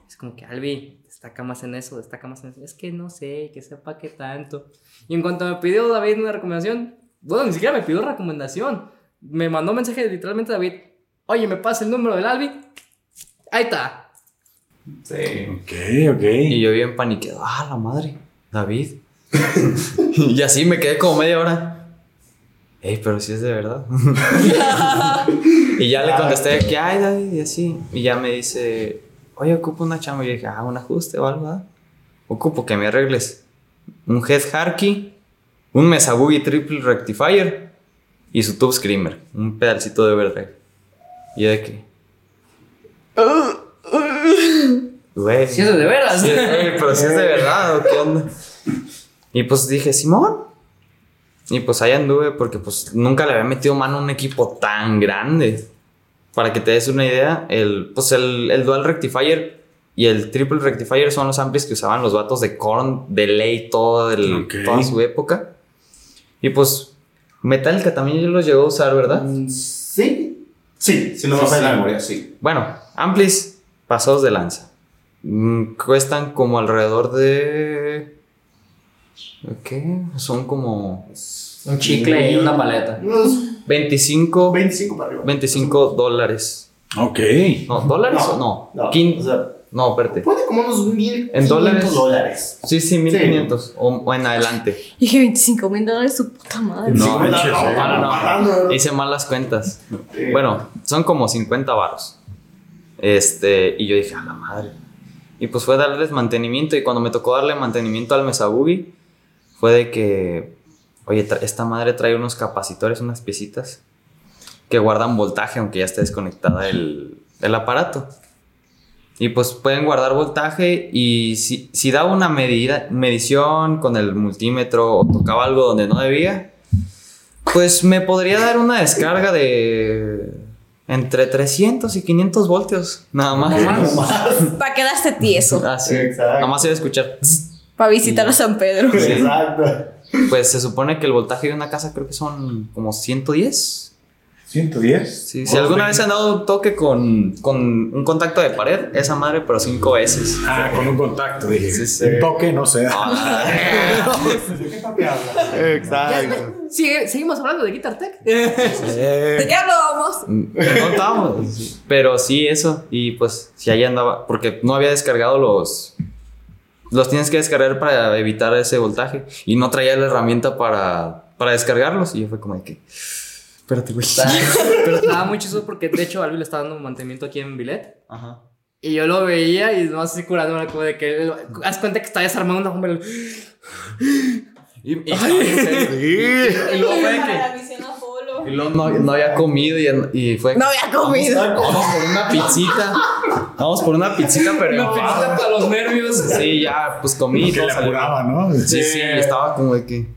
Es como que Albi, destaca más en eso, destaca más en eso. Es que no sé, que sepa qué tanto. Y en cuanto me pidió David una recomendación, bueno, ni siquiera me pidió recomendación. Me mandó un mensaje literalmente David, oye, me pasa el número del Albi. Ahí está. Sí. Ok, ok. Y yo bien paniqueado. Ah, la madre. David. *laughs* y así me quedé como media hora. Ey, pero si es de verdad. *laughs* y ya le contesté que ay, David, y así. Y ya me dice, oye, ocupo una chamba. Y yo dije, ah, un ajuste o algo, ¿verdad? Ocupo que me arregles un head harky, un mesa boogie triple rectifier y su tube screamer, un pedacito de overdrive. Y de que. Güey. Si es de veras. Sí, pero si es de *laughs* verdad, ¿o qué onda? Y pues dije, Simón. Y pues ahí anduve porque pues nunca le había metido mano a un equipo tan grande. Para que te des una idea, el, pues el, el Dual Rectifier y el Triple Rectifier son los amplis que usaban los vatos de Korn, de ley, todo el, toda su época. Y pues Metallica también los llegó a usar, ¿verdad? Mm, Sí. Sí, si no me Sí, la memoria, sí. Bueno, amplis pasados de lanza. Mm, cuestan como alrededor de. ¿Qué? Son como Un chicle y una paleta. Unos 25, 25 para arriba. 25 dólares. Ok. No, ¿dólares o no? No, Quin- o sea, no, espérate. puede como unos mil ¿En dólares? dólares. Sí, sí, 1500 o, o en adelante. Dije 25 mil dólares, su puta madre. No, Sí, no, eh. para, no, no, no. Hice mal las cuentas. Sí. Bueno, son como 50 varos. Este, y yo dije, a la madre. Y pues fue darles mantenimiento. Y cuando me tocó darle mantenimiento al Mesabugi, fue de que, oye, esta madre trae unos capacitores, unas piecitas que guardan voltaje, aunque ya esté desconectada el, el aparato. Y pues pueden guardar voltaje y si, si daba una medida, medición con el multímetro o tocaba algo donde no debía, pues me podría dar una descarga de entre 300 y 500 voltios, nada más. Para quedarse tieso. Ah, sí. Exacto. Nada más iba a escuchar. Para visitar a San Pedro. *laughs* Exacto. Pues se supone que el voltaje de una casa creo que son como 110. 110. Sí, si alguna vez han dado un toque con, con un contacto de pared, esa madre, pero cinco veces. Ah, con un contacto, dije. Sí, sí. Un toque, no sé. Exacto. Sigue- seguimos hablando de Guitar Tech. ¿De qué hablábamos? No estábamos. Pero sí, eso. Y pues, si ahí andaba. Porque no había descargado los. Los tienes que descargar para evitar ese voltaje. Y no traía la herramienta para, para descargarlos. Y yo fue como de que. Espérate, güey. *laughs* Pero estaba muy chistoso porque de hecho Albi le estaba dando mantenimiento aquí en Billet. Ajá. Y yo lo veía y no así curándome como de que. Haz cuenta que está desarmando una bomba. Y, y serio. Y luego fue que. Y luego no, no había comido y, y fue. No había comido. Vamos por una *laughs* pizzita. Vamos por una pizzita, pero. Una pizzita para los nervios. Sí, ya, pues comí. Que le apuraba, ¿no? Sí, sí, estaba como de que.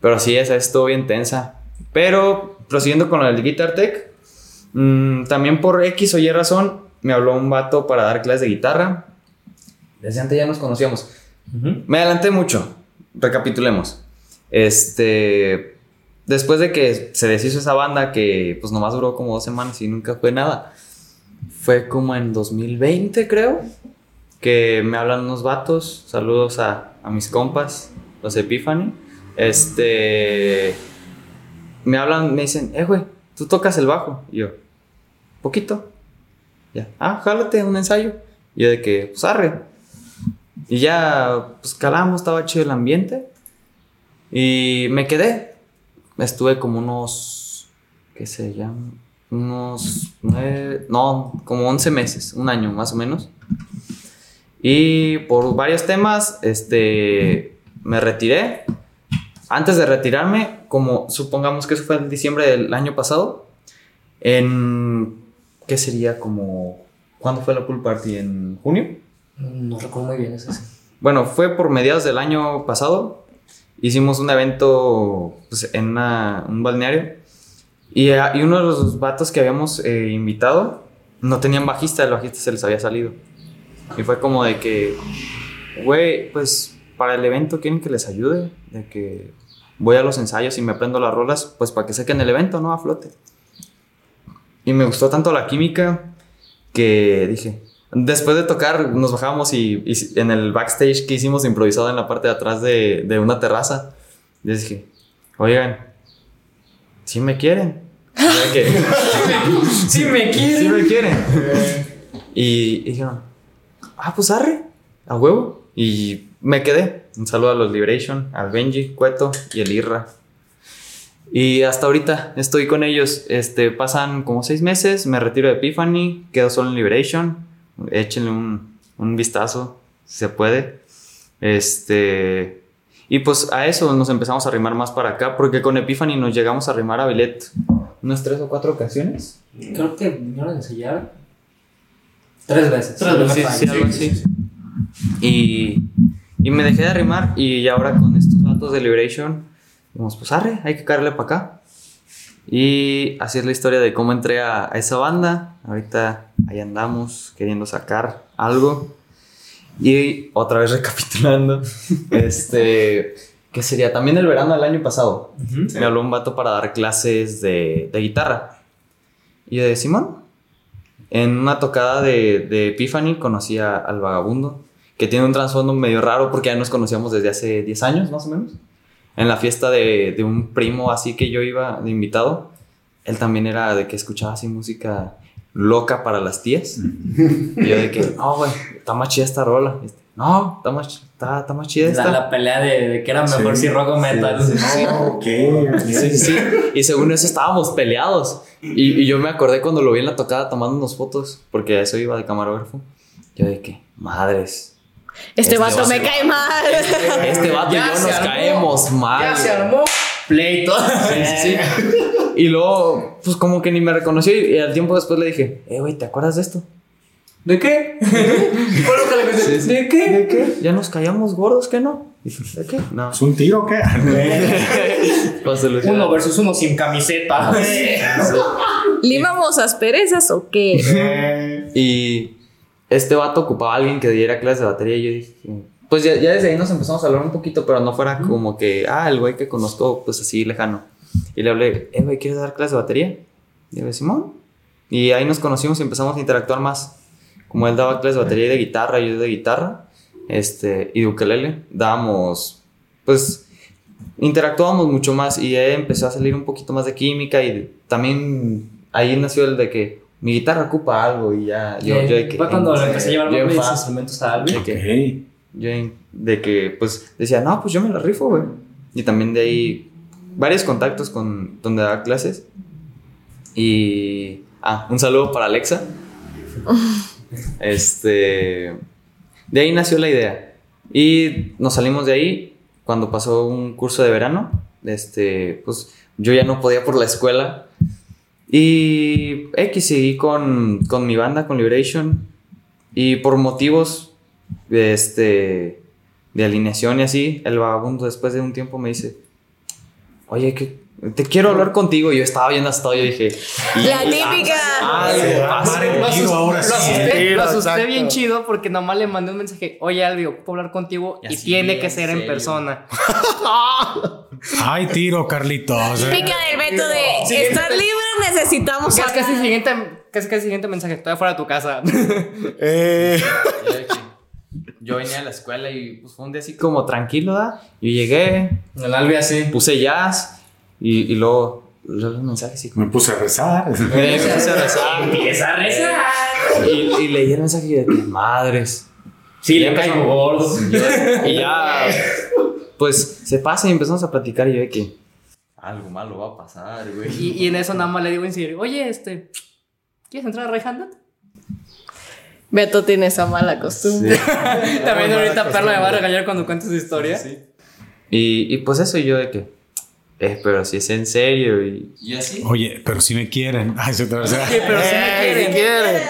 Pero sí, esa estuvo bien tensa. Pero, prosiguiendo con el Guitar Tech, mm, también por X o Y razón, me habló un vato para dar clases de guitarra. Desde antes ya nos conocíamos. Me adelanté mucho. Recapitulemos. Este. Después de que se deshizo esa banda, que pues nomás duró como dos semanas y nunca fue nada. Fue como en 2020, creo. Que me hablan unos vatos. Saludos a, a mis compas, los Epiphany. Este. Me hablan, me dicen, eh, güey, tú tocas el bajo. Y yo, poquito. Ya, ah, jálate un ensayo. Y yo de que, pues arre. Y ya, pues calamos, estaba chido el ambiente. Y me quedé. Estuve como unos, ¿qué se llama? Unos nueve, no, como 11 meses, un año más o menos. Y por varios temas, este, me retiré. Antes de retirarme, como supongamos que eso fue en diciembre del año pasado, en, ¿qué sería como, ¿cuándo fue la pool party? ¿En junio? No recuerdo muy bien eso. Bueno, fue por mediados del año pasado. Hicimos un evento pues, en un balneario. Y, eh, y uno de los vatos que habíamos eh, invitado no tenían bajista, el bajista se les había salido. Y fue como de que, güey, pues para el evento quieren que les ayude. De que voy a los ensayos y me aprendo las rolas, pues para que sequen el evento, ¿no? A flote. Y me gustó tanto la química que dije, Después de tocar, nos bajamos y, y en el backstage que hicimos improvisado en la parte de atrás de, de una terraza, les dije, oigan, si me quieren. Que- *laughs* Sí me quiere. Sí me quieren. y, y dijeron, ah, pues arre, a huevo. Y me quedé. Un saludo a los Liberation, al Benji, Cueto y el Irra. Y hasta ahorita estoy con ellos. Este, pasan como seis meses, me retiro de Epiphany, quedo solo en Liberation. Échenle un, un vistazo, si se puede. Este. Y pues a eso nos empezamos a arrimar más para acá, porque con Epiphany nos llegamos a arrimar a Billet unas tres o cuatro ocasiones. Creo que vinieron a ensayar tres veces. Tres veces. Sí, sí, así. Y, y me dejé de arrimar y ahora con estos datos de Liberation, dijimos, pues arre, hay que caerle para acá. Y así es la historia de cómo entré a, a esa banda. Ahorita ahí andamos queriendo sacar algo. Y otra vez *laughs* recapitulando, este, que sería también el verano del año pasado. Me habló un vato para dar clases de, de guitarra. Y yo de Simón, en una tocada de, de Epiphany conocí a- al vagabundo, que tiene un trasfondo medio raro porque ya nos conocíamos desde hace 10 años más o menos. En la fiesta de, de un primo así que yo iba de invitado, él también era de que escuchaba así música loca para las tías. Y yo de que, no, güey, está más chida esta rola. Y este, no, está más, está, está más chida esta. La, la pelea de, de que era mejor si rock o metal. Ok. Sí, sí, sí. Y según eso estábamos peleados. Y, y yo me acordé cuando lo vi en la tocada tomándonos fotos, porque a eso iba de camarógrafo. Yo de que, madres. Este Este vato va me cae mal. Este vato y Ya yo se nos armó. caemos mal. Ya se armó pleito. Sí, sí, sí. *laughs* Y luego, pues como que ni me reconoció. Y, y al tiempo después le dije, eh, güey, ¿te acuerdas de esto? ¿De qué? *laughs* ¿De qué? ¿De qué? ¿Ya nos callamos gordos, qué no? Y dije, ¿De qué? No. ¿Es un tiro o qué? *laughs* Uno versus uno sin camiseta. ¿Limamos asperezas o qué? Y este vato ocupaba a alguien que diera clases de batería y yo dije, pues ya, ya desde ahí nos empezamos a hablar un poquito, pero no fuera como que, ah, el güey que conozco, pues así lejano. Y le hablé, eh, güey, ¿quieres dar clases de batería? Y yo, Simón. Y ahí nos conocimos y empezamos a interactuar más. Como él daba clases de batería y de guitarra, yo de guitarra, este, y de ukelele, dábamos, pues, interactuábamos mucho más y ahí empezó a salir un poquito más de química y también ahí nació el de que mi guitarra ocupa algo y ya, yo, yo de que... Fue cuando le empecé a llevar yo en los instrumentos a de que, yo en- de que, pues, decía, no, pues yo me la rifo, güey. Y también de ahí, varios contactos con donde daba clases. Y, ah, un saludo para Alexa. *laughs* este, de ahí nació la idea. Y nos salimos de ahí cuando pasó un curso de verano. Este, pues, yo ya no podía por la escuela. Y X seguí con, con mi banda, con Liberation. Y por motivos este, de alineación y así, el vagabundo después de un tiempo me dice, oye, que te quiero hablar contigo. Y yo estaba bien asustado, yo dije, La "Y- típica. algo Se va a pasa". armar el tiro ahora Lo asusté, bien chido porque nomás le mandé un mensaje. Oye, Albi, ocupo hablar contigo y, Y tiene que ser en persona. *laughs* *laughs* Ay, tiro, Carlitos. Pica del Beto de estar libre necesitamos Casi, casi, siguiente, casi, casi siguiente mensaje. Estoy afuera de tu casa. *laughs* Eh, Y yo venía a la escuela y pues fue un día así como tranquilo, ¿da? Yo llegué, El Albi así. puse jazz y, y luego luego un mensaje así como... Me puse a rezar. Me puse *laughs* a rezar. Empieza a rezar. Y, y leí el mensaje y de que madres. Sí, Y le caigo gordo. Y ya, pues se pasa y empezamos a platicar y yo de que algo malo va a pasar, güey. Y, y en eso nada más le digo en serio, oye, este, ¿quieres entrar a Reyhandat? Beto tiene esa mala costumbre. *laughs* *laughs* También ahorita Perla me va a regañar cuando cuente su historia. Y, y pues eso y yo de que, eh, pero si es en serio y, y así. Oye, pero si me quieren. Ay, se te va a hacer- Sí, pero si eh, me ¿qué quieren. quieren?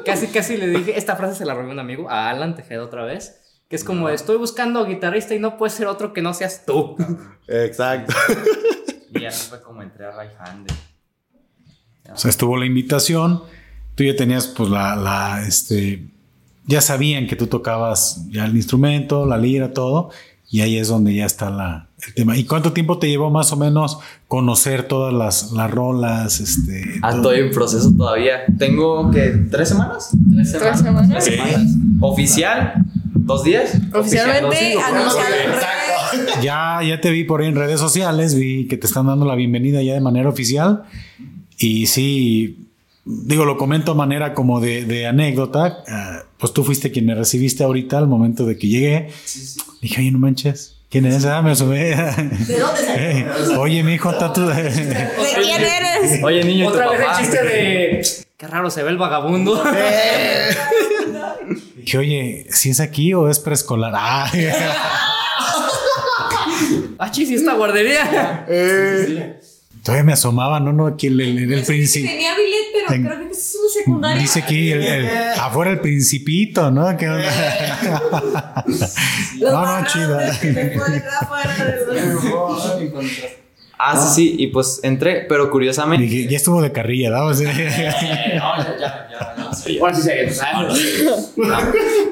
*laughs* Casi, casi le dije, esta frase se la robé a un amigo, a Alan Tejeda otra vez, que es como, estoy buscando guitarrista y no puede ser otro que no seas tú. Exacto. Y así fue como entré a Right Handed. O sea, estuvo la invitación. Tú ya tenías, pues, la, la, este, ya sabían que tú tocabas ya el instrumento, la lira, todo. y ahí es donde ya está la, el tema. ¿Y cuánto tiempo te llevó más o menos conocer todas las, las rolas? Este, Ah, todo? estoy en proceso todavía. Tengo que tres semanas. Tres Tres semanas. semanas. Tres semanas. Oficial, dos días. Oficialmente Oficial, dos, anunciado en. Ya, ya te vi por ahí en redes sociales, vi que te están dando la bienvenida ya de manera oficial. Y sí, digo, lo comento a manera como de, de anécdota. ah, pues tú fuiste quien me recibiste ahorita al momento de que llegué. Dije, oye, no manches. ¿Quién es? Ah, me asomé. ¿De dónde *laughs* Eh, Oye, mi hijo, está tú. ¿De quién eres? Oye, niño, ¿y tu Otra vez papá? el chiste de. Qué raro se ve el vagabundo. *laughs* Dije, oye, ¿si es aquí o es preescolar? Ah, *laughs* Ah, chis, ¿y esta guardería? todavía me asomaba, no, no, aquí el, el, el príncipe. Tenía billet, pero Ten- creo que es una secundaria. Dice aquí el- el- afuera el principito, ¿no? ¿Qué onda? Los no, no, chido. Ah, sí, sí, y pues entré, pero curiosamente. Dije, ya estuvo de carrilla, ¿no? O sea, Ahora sí se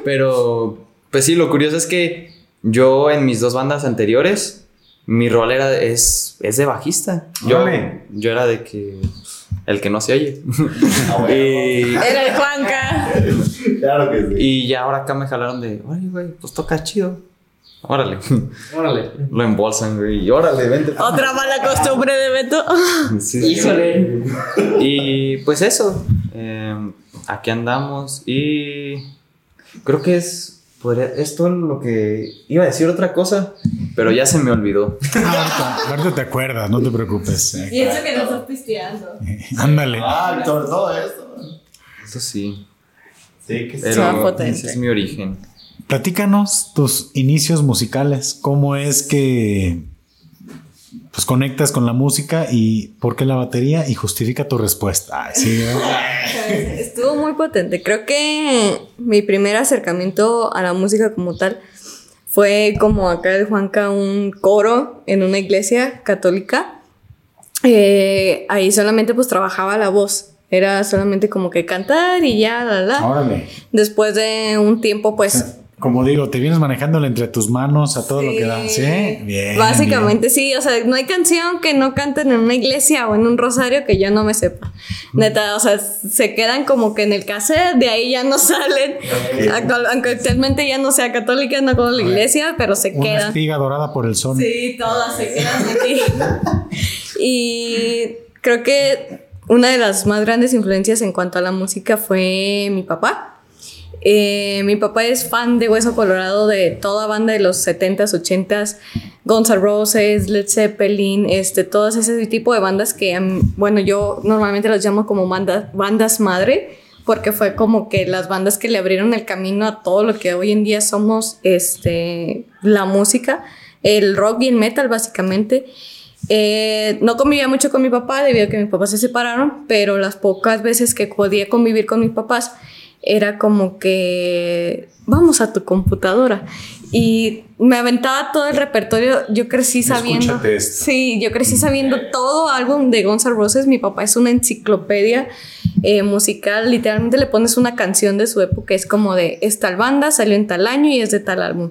Pero, pues sí, lo curioso es que yo en mis dos bandas anteriores, mi rol era es, es de bajista. Yo, yo era de que el que no se oye. *laughs* y, Era el Juanca. Claro que sí. y ya ahora acá me jalaron de, oye, güey, pues toca chido. Órale. *laughs* Órale. Lo embolsan, güey. Y órale, vente. Otra mala costumbre de Beto. Sí, *laughs* sí. Híjole. Y pues eso, eh, aquí andamos y creo que es, podría, es todo lo que iba a decir otra cosa, pero ya se me olvidó. *laughs* ahorita, ahorita te acuerdas, no te preocupes. Eh, Y eso que no estás pisteando. Ándale. Ah, sobre todo eso. Eso sí, Sí, que pero ese es mi origen. Platícanos tus inicios musicales. ¿Cómo es que pues conectas con la música y por qué la batería? Y justifica tu respuesta. Ay, sí, ¿no? *laughs* Estuvo muy potente. Creo que mi primer acercamiento a la música como tal fue como acá de Juanca un coro en una iglesia católica. Eh, ahí solamente pues trabajaba la voz. Era solamente como que cantar y ya, la, la. Órale. Después de un tiempo pues Como digo, te vienes manejándole entre tus manos a todo lo que da. Sí, bien. Básicamente sí, o sea, no hay canción que no canten en una iglesia o en un rosario que yo no me sepa. Neta, o sea, se quedan como que en el cassette, de ahí ya no *laughs* salen. Actual- aunque actualmente ya no sea católica, no con la iglesia, pero se bien. Una quedan. espiga dorada por el sol. Sí, todas se quedan aquí. y creo que una de las más grandes influencias en cuanto a la música fue mi papá. Eh, mi papá es fan de Hueso Colorado de toda banda de los 70s, 80s, Guns N' Roses, Led Zeppelin, este, todos ese tipo de bandas que, bueno, yo normalmente las llamo como banda- bandas madre, porque fue como que las bandas que le abrieron el camino a todo lo que hoy en día somos, este, la música, el rock y el metal básicamente. Eh, no convivía mucho con mi papá debido a que mis papás se separaron, pero las pocas veces que podía convivir con mis papás era como que vamos a tu computadora y me aventaba todo el repertorio. Yo crecí sabiendo. Esto. Sí, yo crecí sabiendo todo álbum de Guns N' Roses. Mi papá es una enciclopedia eh, musical. Literalmente le pones una canción de su época. Es como de es tal banda, salió en tal año y es de tal álbum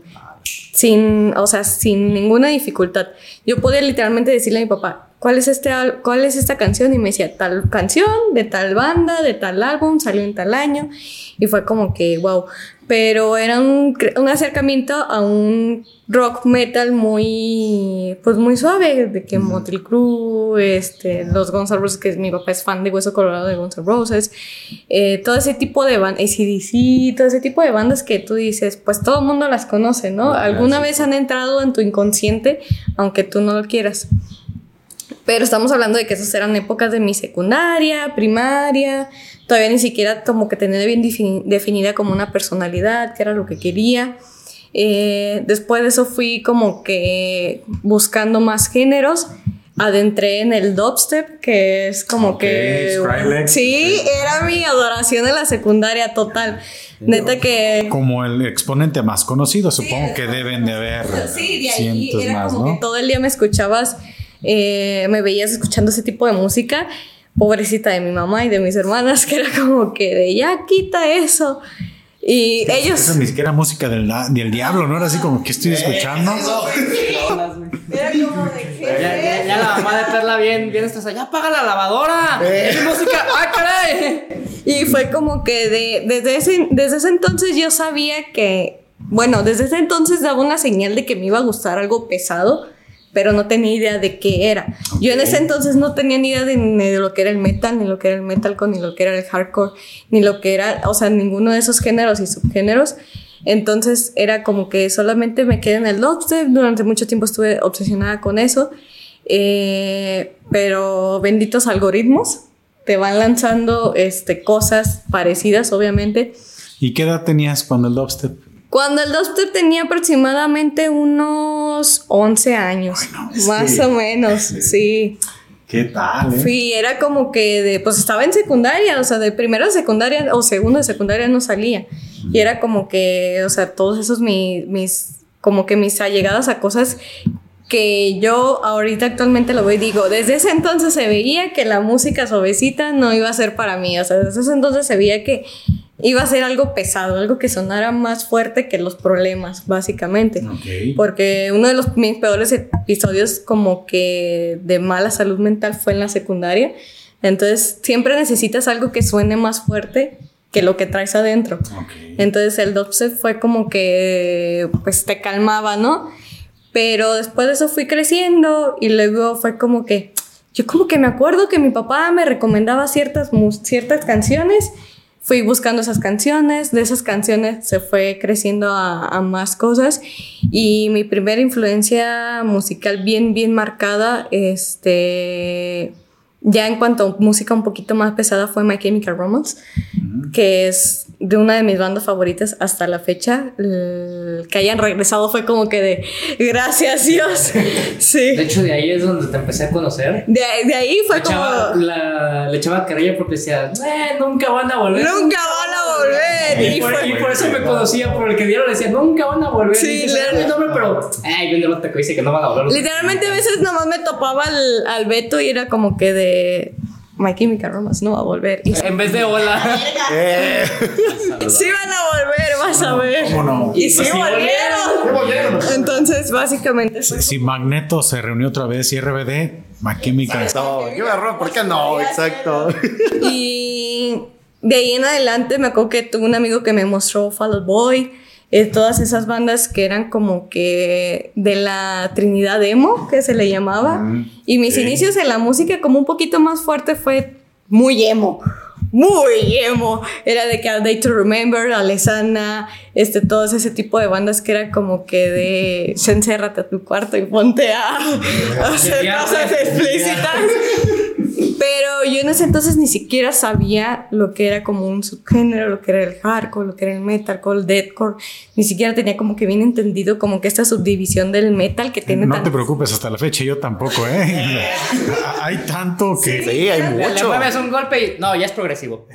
sin, o sea, sin ninguna dificultad. Yo podía literalmente decirle a mi papá, ¿cuál es, este, ¿cuál es esta canción? Y me decía, tal canción, de tal banda, de tal álbum, salió en tal año. Y fue como que, wow. Pero era un, un acercamiento a un rock metal muy, pues muy suave, de que Motley Crue, este, los Guns N' Roses, que mi papá es fan de Hueso Colorado de Guns N' Roses, eh, todo ese tipo de bandas, ACDC, todo ese tipo de bandas que tú dices, pues todo el mundo las conoce, ¿no? Alguna vez han entrado en tu inconsciente, aunque tú no lo quieras. Pero estamos hablando de que esas eran épocas de mi secundaria, primaria, todavía ni siquiera como que tenía bien defini- definida como una personalidad, que era lo que quería. Eh, después de eso fui como que buscando más géneros. Adentré en el dubstep, que es como Ok, que... Skrillex. Sí, era mi adoración en la secundaria total. Neta que... Como el exponente más conocido, supongo que deben de haber *laughs* Sí, de ahí cientos era más, como ¿no? que todo el día me escuchabas, eh, me veías escuchando ese tipo de música. Pobrecita de mi mamá y de mis hermanas, que era como que de ya quita eso. Y ellos... Eso ni siquiera música del, del diablo, ¿no? Era así como que estoy escuchando. Era como de Ya, ya, ya la mamá de Perla bien, bien estresada. Ya apaga la lavadora. Es música. ¡Ah, caray! Y fue como que de, desde, ese, desde ese entonces yo sabía que, bueno, desde ese entonces daba una señal de que me iba a gustar algo pesado, pero no tenía idea de qué era. Yo en ese entonces no tenía ni idea de, ni de lo que era el metal, ni lo que era el metalcore, ni lo que era el hardcore, ni lo que era, o sea, ninguno de esos géneros y subgéneros. Entonces era como que solamente me quedé en el dubstep, durante mucho tiempo estuve obsesionada con eso, eh, pero benditos algoritmos te van lanzando este, cosas parecidas, obviamente. ¿Y qué edad tenías cuando el dubstep? Cuando el dubstep tenía aproximadamente unos 11 años, Bueno, más que- o menos, sí. ¿Qué tal? eh? Sí, era como que de, pues estaba en secundaria, o sea, de primero de secundaria o segundo de secundaria no salía. Y era como que, o sea, todos esos mis, mis como que mis allegadas a cosas que yo ahorita actualmente lo veo y digo, desde ese entonces se veía que la música suavecita no iba a ser para mí, o sea, desde ese entonces se veía que iba a ser algo pesado, algo que sonara más fuerte que los problemas, básicamente. Ok. Porque uno de los mis peores episodios como que de mala salud mental fue en la secundaria. Entonces siempre necesitas algo que suene más fuerte que lo que traes adentro. Ok. Entonces el dubstep fue como que pues te calmaba, ¿no? Pero después de eso fui creciendo y luego fue como que yo como que me acuerdo que mi papá me recomendaba ciertas ciertas canciones. Fui buscando esas canciones, de esas canciones se fue creciendo a, más cosas. Y mi primera influencia musical bien, bien marcada, este, ya en cuanto a música un poquito más pesada fue My Chemical Romance, que es de una de mis bandas favoritas hasta la fecha. El que hayan regresado fue como que de gracias Dios. *laughs* Sí. De hecho, de ahí es donde te empecé a conocer. De, de ahí fue Le echaba, como la, le echaba carrilla porque decía, eh, nunca van a volver. nunca van a volver. Y Y por, fue- y por eso me conocía, por el que dieron, le decía, nunca van a volver. Sí, y dices, le- "Ah, mi nombre, pero, ay, viene el que dice que no van a volver. Literalmente a veces nomás me topaba al, al Beto y era como que de My Chemical Romance no va a volver. Y En vez de hola. *laughs* *laughs* Eh, sí van a volver, vas a ver. ¿Cómo no? Y sí Sí volvieron. volvieron. Entonces, básicamente Si Magneto se reunió otra vez y RBD, McKimical. no, qué error, ¿por qué no? Exacto. Y de ahí en adelante me acuerdo que tuve un amigo que me mostró Fall Out Boy, eh, todas esas bandas que eran como que de la Trinidad Emo, que se le llamaba. y mis ok. inicios en la música como un poquito más fuerte fue muy emo. Muy emo. Era de que A Day to Remember, Alesana, este, todos ese tipo de bandas que era como que de "Se encérrate a tu cuarto y ponte a, a *laughs* hacer cosas explícitas. Pero yo en ese entonces ni siquiera sabía lo que era como un subgénero, lo que era el hardcore, lo que era el metalcore, el deathcore. Ni siquiera tenía como que bien entendido como que esta subdivisión del metal que tiene No tan- te preocupes, hasta la fecha yo tampoco, ¿eh? *laughs* Hay tanto que... Sí, hay Le, le mucho. mueves un golpe y. No, ya es progresivo.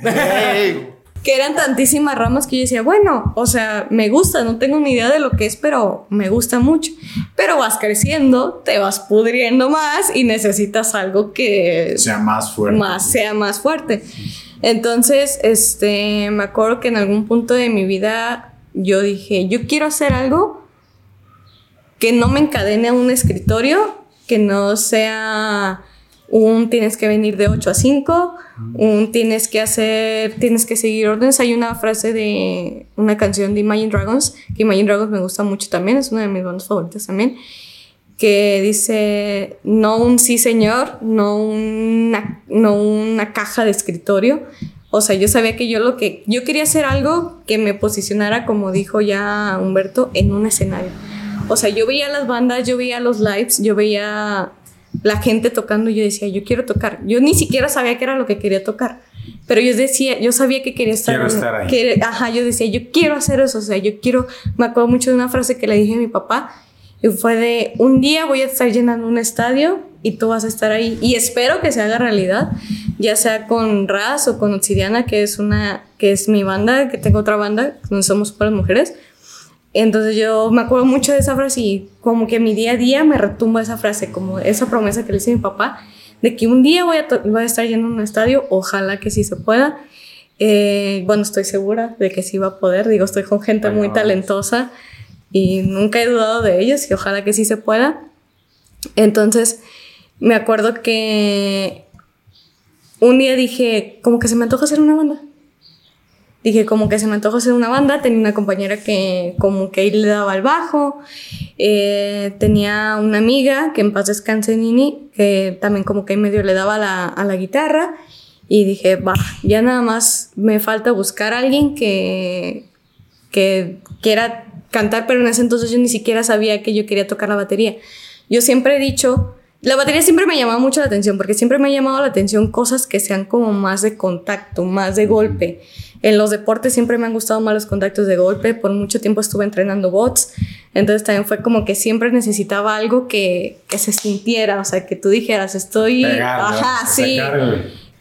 Que eran tantísimas ramas que yo decía, bueno, o sea, me gusta, no tengo ni idea de lo que es, pero me gusta mucho. Pero vas creciendo, te vas pudriendo más y necesitas algo que sea más fuerte. más sea más fuerte. Entonces, este, me acuerdo que en algún punto de mi vida yo dije, yo quiero hacer algo que no me encadene a un escritorio, que no sea un tienes que venir de 8 a 5, un tienes que hacer, tienes que seguir órdenes. Hay una frase de una canción de Imagine Dragons, que Imagine Dragons me gusta mucho también, es una de mis bandas favoritas también, que dice, no un sí señor, no una, no una caja de escritorio. O sea, yo sabía que yo lo que, yo quería hacer algo que me posicionara, como dijo ya Humberto, en un escenario. O sea, yo veía las bandas, yo veía los lives, yo veía la gente tocando y yo decía, yo quiero tocar. Yo ni siquiera sabía qué era lo que quería tocar. Pero yo decía, yo sabía que quería estar. Quiero estar ahí. que- ajá, yo decía, yo quiero hacer eso. O sea, yo quiero. Me acuerdo mucho de una frase que le dije a mi papá. Y fue de, un día voy a estar llenando un estadio y tú vas a estar ahí. Y espero que se haga realidad, ya sea con Raz o con Obsidiana, que es una, que es mi banda, que tengo otra banda, donde somos puras mujeres. Entonces yo me acuerdo mucho de esa frase y como que mi día a día me retumba esa frase, como esa promesa que le hice a mi papá, de que un día voy a, to- voy a estar yendo a un estadio, ojalá que sí se pueda. Eh, bueno, estoy segura de que sí va a poder. Digo, estoy con gente muy talentosa y nunca he dudado de ellos y ojalá que sí se pueda. Entonces, me acuerdo que un día dije, como que se me antoja hacer una banda. Dije, como que se me antoja hacer una banda. Tenía una compañera que como que le daba el bajo. Eh, tenía una amiga que en paz descanse Nini, que también como que medio le daba la, a la guitarra. Y dije, va, ya nada más me falta buscar a alguien que, que quiera cantar, pero en ese entonces yo ni siquiera sabía que yo quería tocar la batería. Yo siempre he dicho, la batería siempre me llamaba mucho la atención, porque siempre me ha llamado la atención cosas que sean como más de contacto, más de golpe. En los deportes siempre me han gustado más los contactos de golpe. Por mucho tiempo estuve entrenando bots. Entonces también fue como que siempre necesitaba algo que, que se sintiera. O sea, que tú dijeras, estoy... ajá, sí.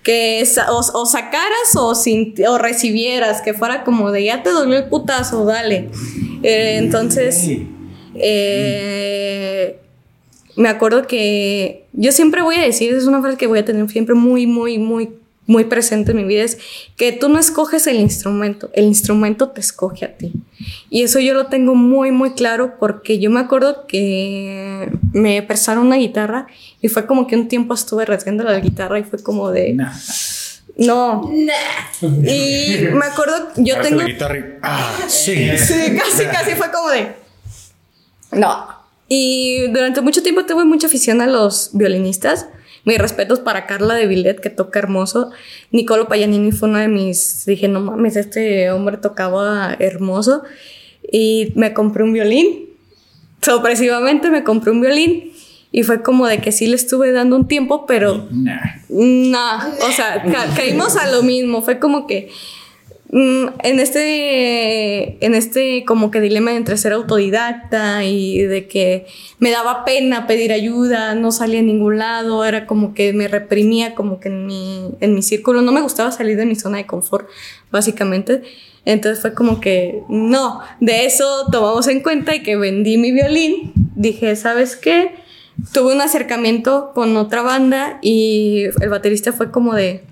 Que o, sacaras o, o recibieras. Que fuera como de ya te dolió el putazo, dale. Eh, entonces... Eh, me acuerdo que yo siempre voy a decir, es una frase que voy a tener siempre muy, muy, muy muy presente en mi vida es que tú no escoges el instrumento, el instrumento te escoge a ti. Y eso yo lo tengo muy, muy claro porque yo me acuerdo que me prestaron una guitarra y fue como que un tiempo estuve rasgando la guitarra y fue como de... No. Y me acuerdo, yo tengo... La guitarra ah, sí. sí, casi, casi fue como de... No. Y durante mucho tiempo tuve mucha afición a los violinistas. Mis respetos para Carla de Villet, que toca hermoso. Nicolo Paganini fue uno de mis. Dije, no mames, este hombre tocaba hermoso. Y me compré un violín. Sorpresivamente me compré un violín. Y fue como de que sí le estuve dando un tiempo, pero. Nah. o sea, caímos a lo mismo. Fue como que en este, en este como que dilema entre ser autodidacta y de que me daba pena pedir ayuda, no salía a ningún lado, era como que me reprimía como que en mi, en mi círculo, no me gustaba salir de mi zona de confort, básicamente. Entonces fue como que, no, de eso tomamos en cuenta y que vendí mi violín. Dije, ¿sabes qué? Tuve un acercamiento con otra banda y el baterista fue como de,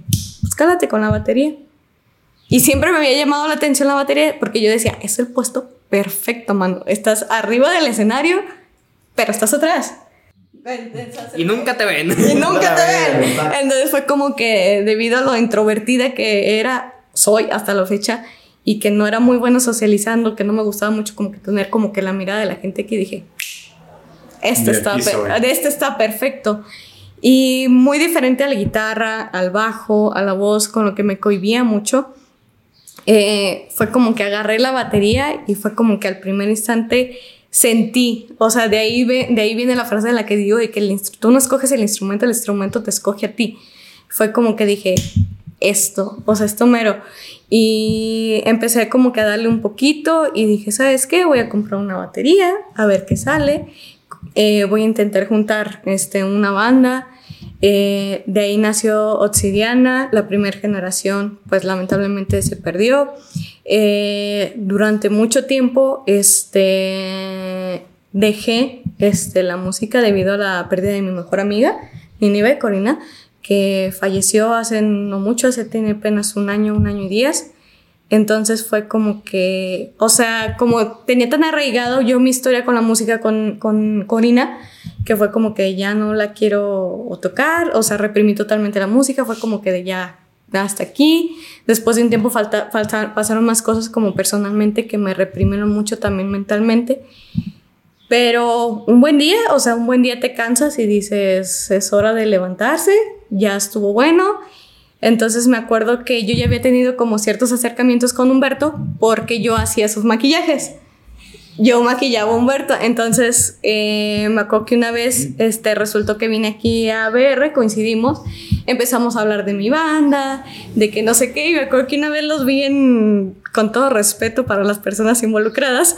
pues cálate con la batería. Y siempre me había llamado la atención la batería porque yo decía, es el puesto perfecto, mano. Estás arriba del escenario, pero estás atrás. Y nunca te ven. Y nunca te ven. Entonces fue como que debido a lo introvertida que era, soy hasta la fecha, y que no era muy bueno socializando, que no me gustaba mucho como que tener como que la mirada de la gente que dije, este, está, este está perfecto. Y muy diferente a la guitarra, al bajo, a la voz, con lo que me cohibía mucho eh, fue como que agarré la batería y fue como que al primer instante sentí, o sea, de ahí, de ahí viene la frase en la que digo de que el tú no escoges el instrumento, el instrumento te escoge a ti. Fue como que dije, esto, o sea, esto mero. Y empecé como que a darle un poquito y dije, ¿sabes qué? Voy a comprar una batería, a ver qué sale. Eh, voy a intentar juntar este, una banda. Eh, de ahí nació Obsidiana, la primera generación pues lamentablemente se perdió. Eh, durante mucho tiempo este, dejé este, la música debido a la pérdida de mi mejor amiga, Ninive Corina, que falleció hace no mucho, hace tiene apenas un año, un año y días. Entonces fue como que, o sea, como tenía tan arraigado yo mi historia con la música con, con Corina, que fue como que ya no la quiero tocar, o sea, reprimí totalmente la música, fue como que de ya hasta aquí. Después de un tiempo falta, pasaron más cosas como personalmente que me reprimieron mucho también mentalmente. Pero un buen día, o sea, un buen día te cansas y dices, es hora de levantarse, ya estuvo bueno entonces me acuerdo que yo ya había tenido como ciertos acercamientos con Humberto porque yo hacía sus maquillajes. Yo maquillaba a Humberto, entonces eh, me acuerdo que una vez este, resultó que vine aquí a BR, coincidimos, empezamos a hablar de mi banda, de que no sé qué, y me acuerdo que una vez los vi en, con todo respeto para las personas involucradas,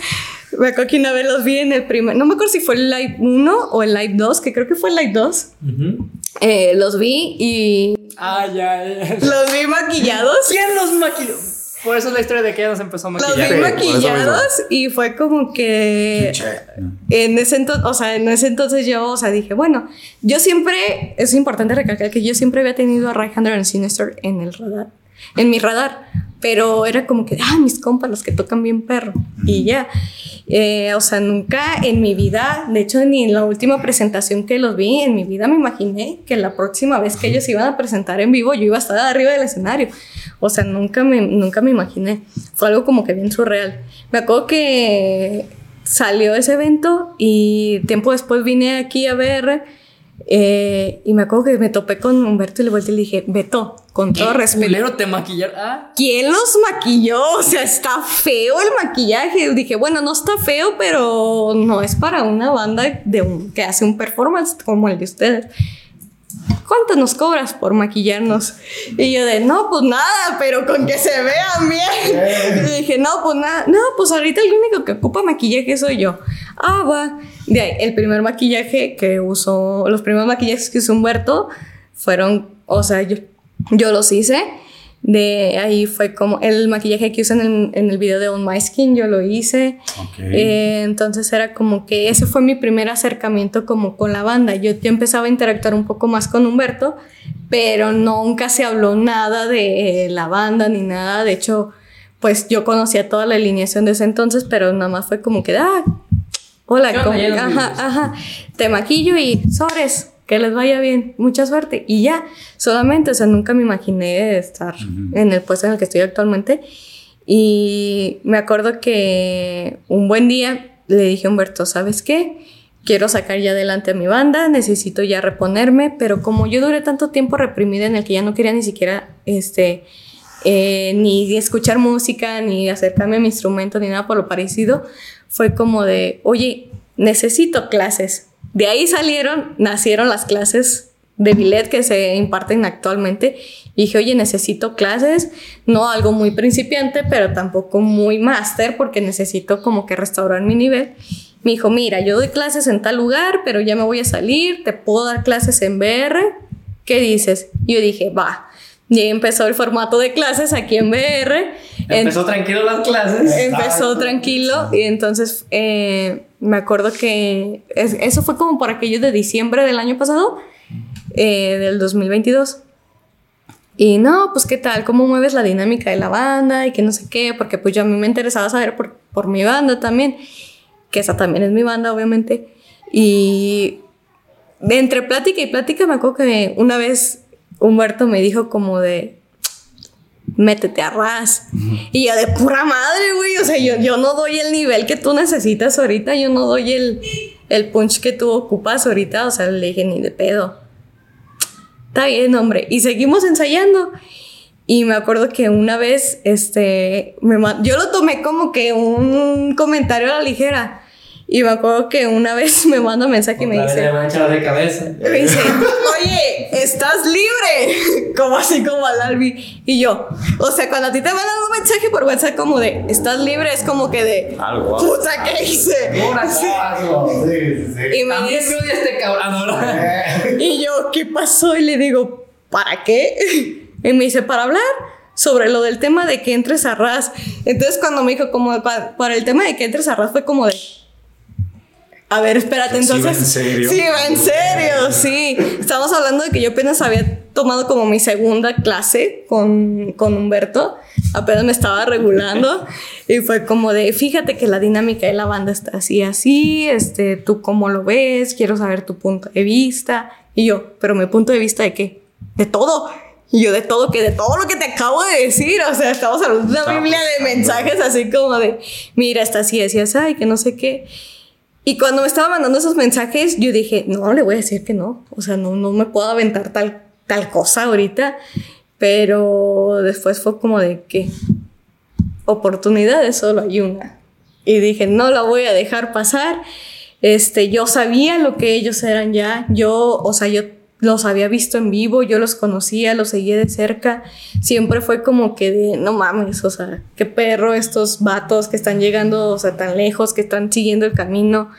me acuerdo que una vez los vi en el primer, no me acuerdo si fue el live 1 o el live 2, que creo que fue el live 2. Eh, los vi y. Ah, ya, Los vi maquillados. ¿Quién los maquilló? Por eso es la historia de que ella nos empezó a maquillar. Los vi maquillados y fue como que. En ese entonces, o sea, en ese entonces yo, o sea, dije, bueno, yo siempre. Es importante recalcar que yo siempre había tenido a Ray Hunter and Sinister en el radar. en mi radar. Pero era como que, ah, mis compas, los que tocan bien perro. Y ya. Eh, o sea, nunca en mi vida, de hecho, ni en la última presentación que los vi, en mi vida me imaginé que la próxima vez que ellos iban a presentar en vivo, yo iba a estar arriba del escenario. O sea, nunca me, nunca me imaginé. Fue algo como que bien surreal. Me acuerdo que salió ese evento y tiempo después vine aquí a ver eh, y me acuerdo que me topé con Humberto y le volteé y le dije, Beto, con todo respeto. te maquillar? Ah. ¿Quién los maquilló? O sea, está feo el maquillaje. Dije, bueno, no está feo, pero no es para una banda de un, que hace un performance como el de ustedes. ¿cuánto nos cobras por maquillarnos? Y yo de, no, pues nada, pero con que se vean bien. *laughs* Y dije, no, pues nada, no, pues ahorita el único que ocupa maquillaje soy yo. Ah, va. De ahí, el primer maquillaje que usó, los primeros maquillajes que usó Humberto fueron, o sea, yo, yo los hice de ahí fue como el maquillaje que usan en, en el video de On My Skin, yo lo hice. Eh, entonces era como que ese fue mi primer acercamiento como con la banda. Yo, yo empezaba a interactuar un poco más con Humberto, pero nunca se habló nada de la banda ni nada. De hecho, pues yo conocía toda la alineación de ese entonces, pero nada más fue como que, ah, hola, ajá, ajá, te maquillo y sobres que les vaya bien, mucha suerte. Y ya, solamente, o sea, nunca me imaginé estar en el puesto en el que estoy actualmente. Y me acuerdo que un buen día le dije a Humberto, ¿sabes qué? Quiero sacar ya adelante a mi banda, necesito ya reponerme, pero como yo duré tanto tiempo reprimida en el que ya no quería ni siquiera, este, eh, ni escuchar música, ni acercarme a mi instrumento, ni nada por lo parecido, fue como de, oye, necesito clases, de ahí salieron, nacieron las clases de billet que se imparten actualmente. Y dije, oye, necesito clases, no algo muy principiante, pero tampoco muy máster, porque necesito como que restaurar mi nivel. Me dijo, mira, yo doy clases en tal lugar, pero ya me voy a salir, te puedo dar clases en BR. ¿Qué dices? Yo dije, va. Y empezó el formato de clases aquí en BR. Empezó tranquilo las clases. Empezó tranquilo y entonces eh, me acuerdo que eso fue como por aquello de diciembre del año pasado, eh, del 2022. Y no, pues qué tal, cómo mueves la dinámica de la banda y que no sé qué, porque pues yo a mí me interesaba saber por, por mi banda también, que esa también es mi banda, obviamente. Y de entre plática y plática me acuerdo que una vez Humberto me dijo como de, métete a ras. Y yo de pura madre, güey. O sea, yo, yo no doy el nivel que tú necesitas ahorita. Yo no doy el, el punch que tú ocupas ahorita. O sea, le dije ni de pedo. Está bien, hombre. Y seguimos ensayando. Y me acuerdo que una vez, este, me, yo lo tomé como que un comentario a la ligera. Y me acuerdo que una *laughs* vez me manda un mensaje y me dice... de cabeza. Me dice, *laughs* oye, ¿estás libre? *laughs* Como así como al Albi. Y yo, o sea, cuando a ti te mandan un mensaje por WhatsApp como de, ¿estás libre? Es como que de, Algo. puta, ¿qué hice? Sí. Y me dice, este cabrón. y yo, ¿qué pasó? Y le digo, ¿para qué? Y me dice, para hablar sobre lo del tema de que entres a RAS. Entonces cuando me dijo como para, para el tema de que entres a RAS fue como de, a ver, espérate, entonces. ¿Sí va en serio? Sí, va en serio, sí. Estamos hablando de que yo apenas había tomado como mi segunda clase con, con Humberto. Apenas me estaba regulando. *laughs* y fue como de, fíjate que la dinámica de la banda está así, así. Este, tú cómo lo ves, quiero saber tu punto de vista. Y yo, pero mi punto de vista de qué? De todo. Y yo de todo, que de todo lo que te acabo de decir, o sea, estamos hablando de una biblia de mensajes así como de, mira, está así, así, así, y que no sé qué. Y cuando me estaba mandando esos mensajes, yo dije, no, le voy a decir que no. O sea, no, no me puedo aventar tal, tal cosa ahorita. Pero después fue como de que oportunidades solo hay una. Y dije, no la voy a dejar pasar. Este, yo sabía lo que ellos eran ya. Yo, o sea, yo los había visto en vivo, yo los conocía, los seguía de cerca. Siempre fue como que de, no mames, o sea, qué perro estos vatos que están llegando, o sea, tan lejos, que están siguiendo el camino.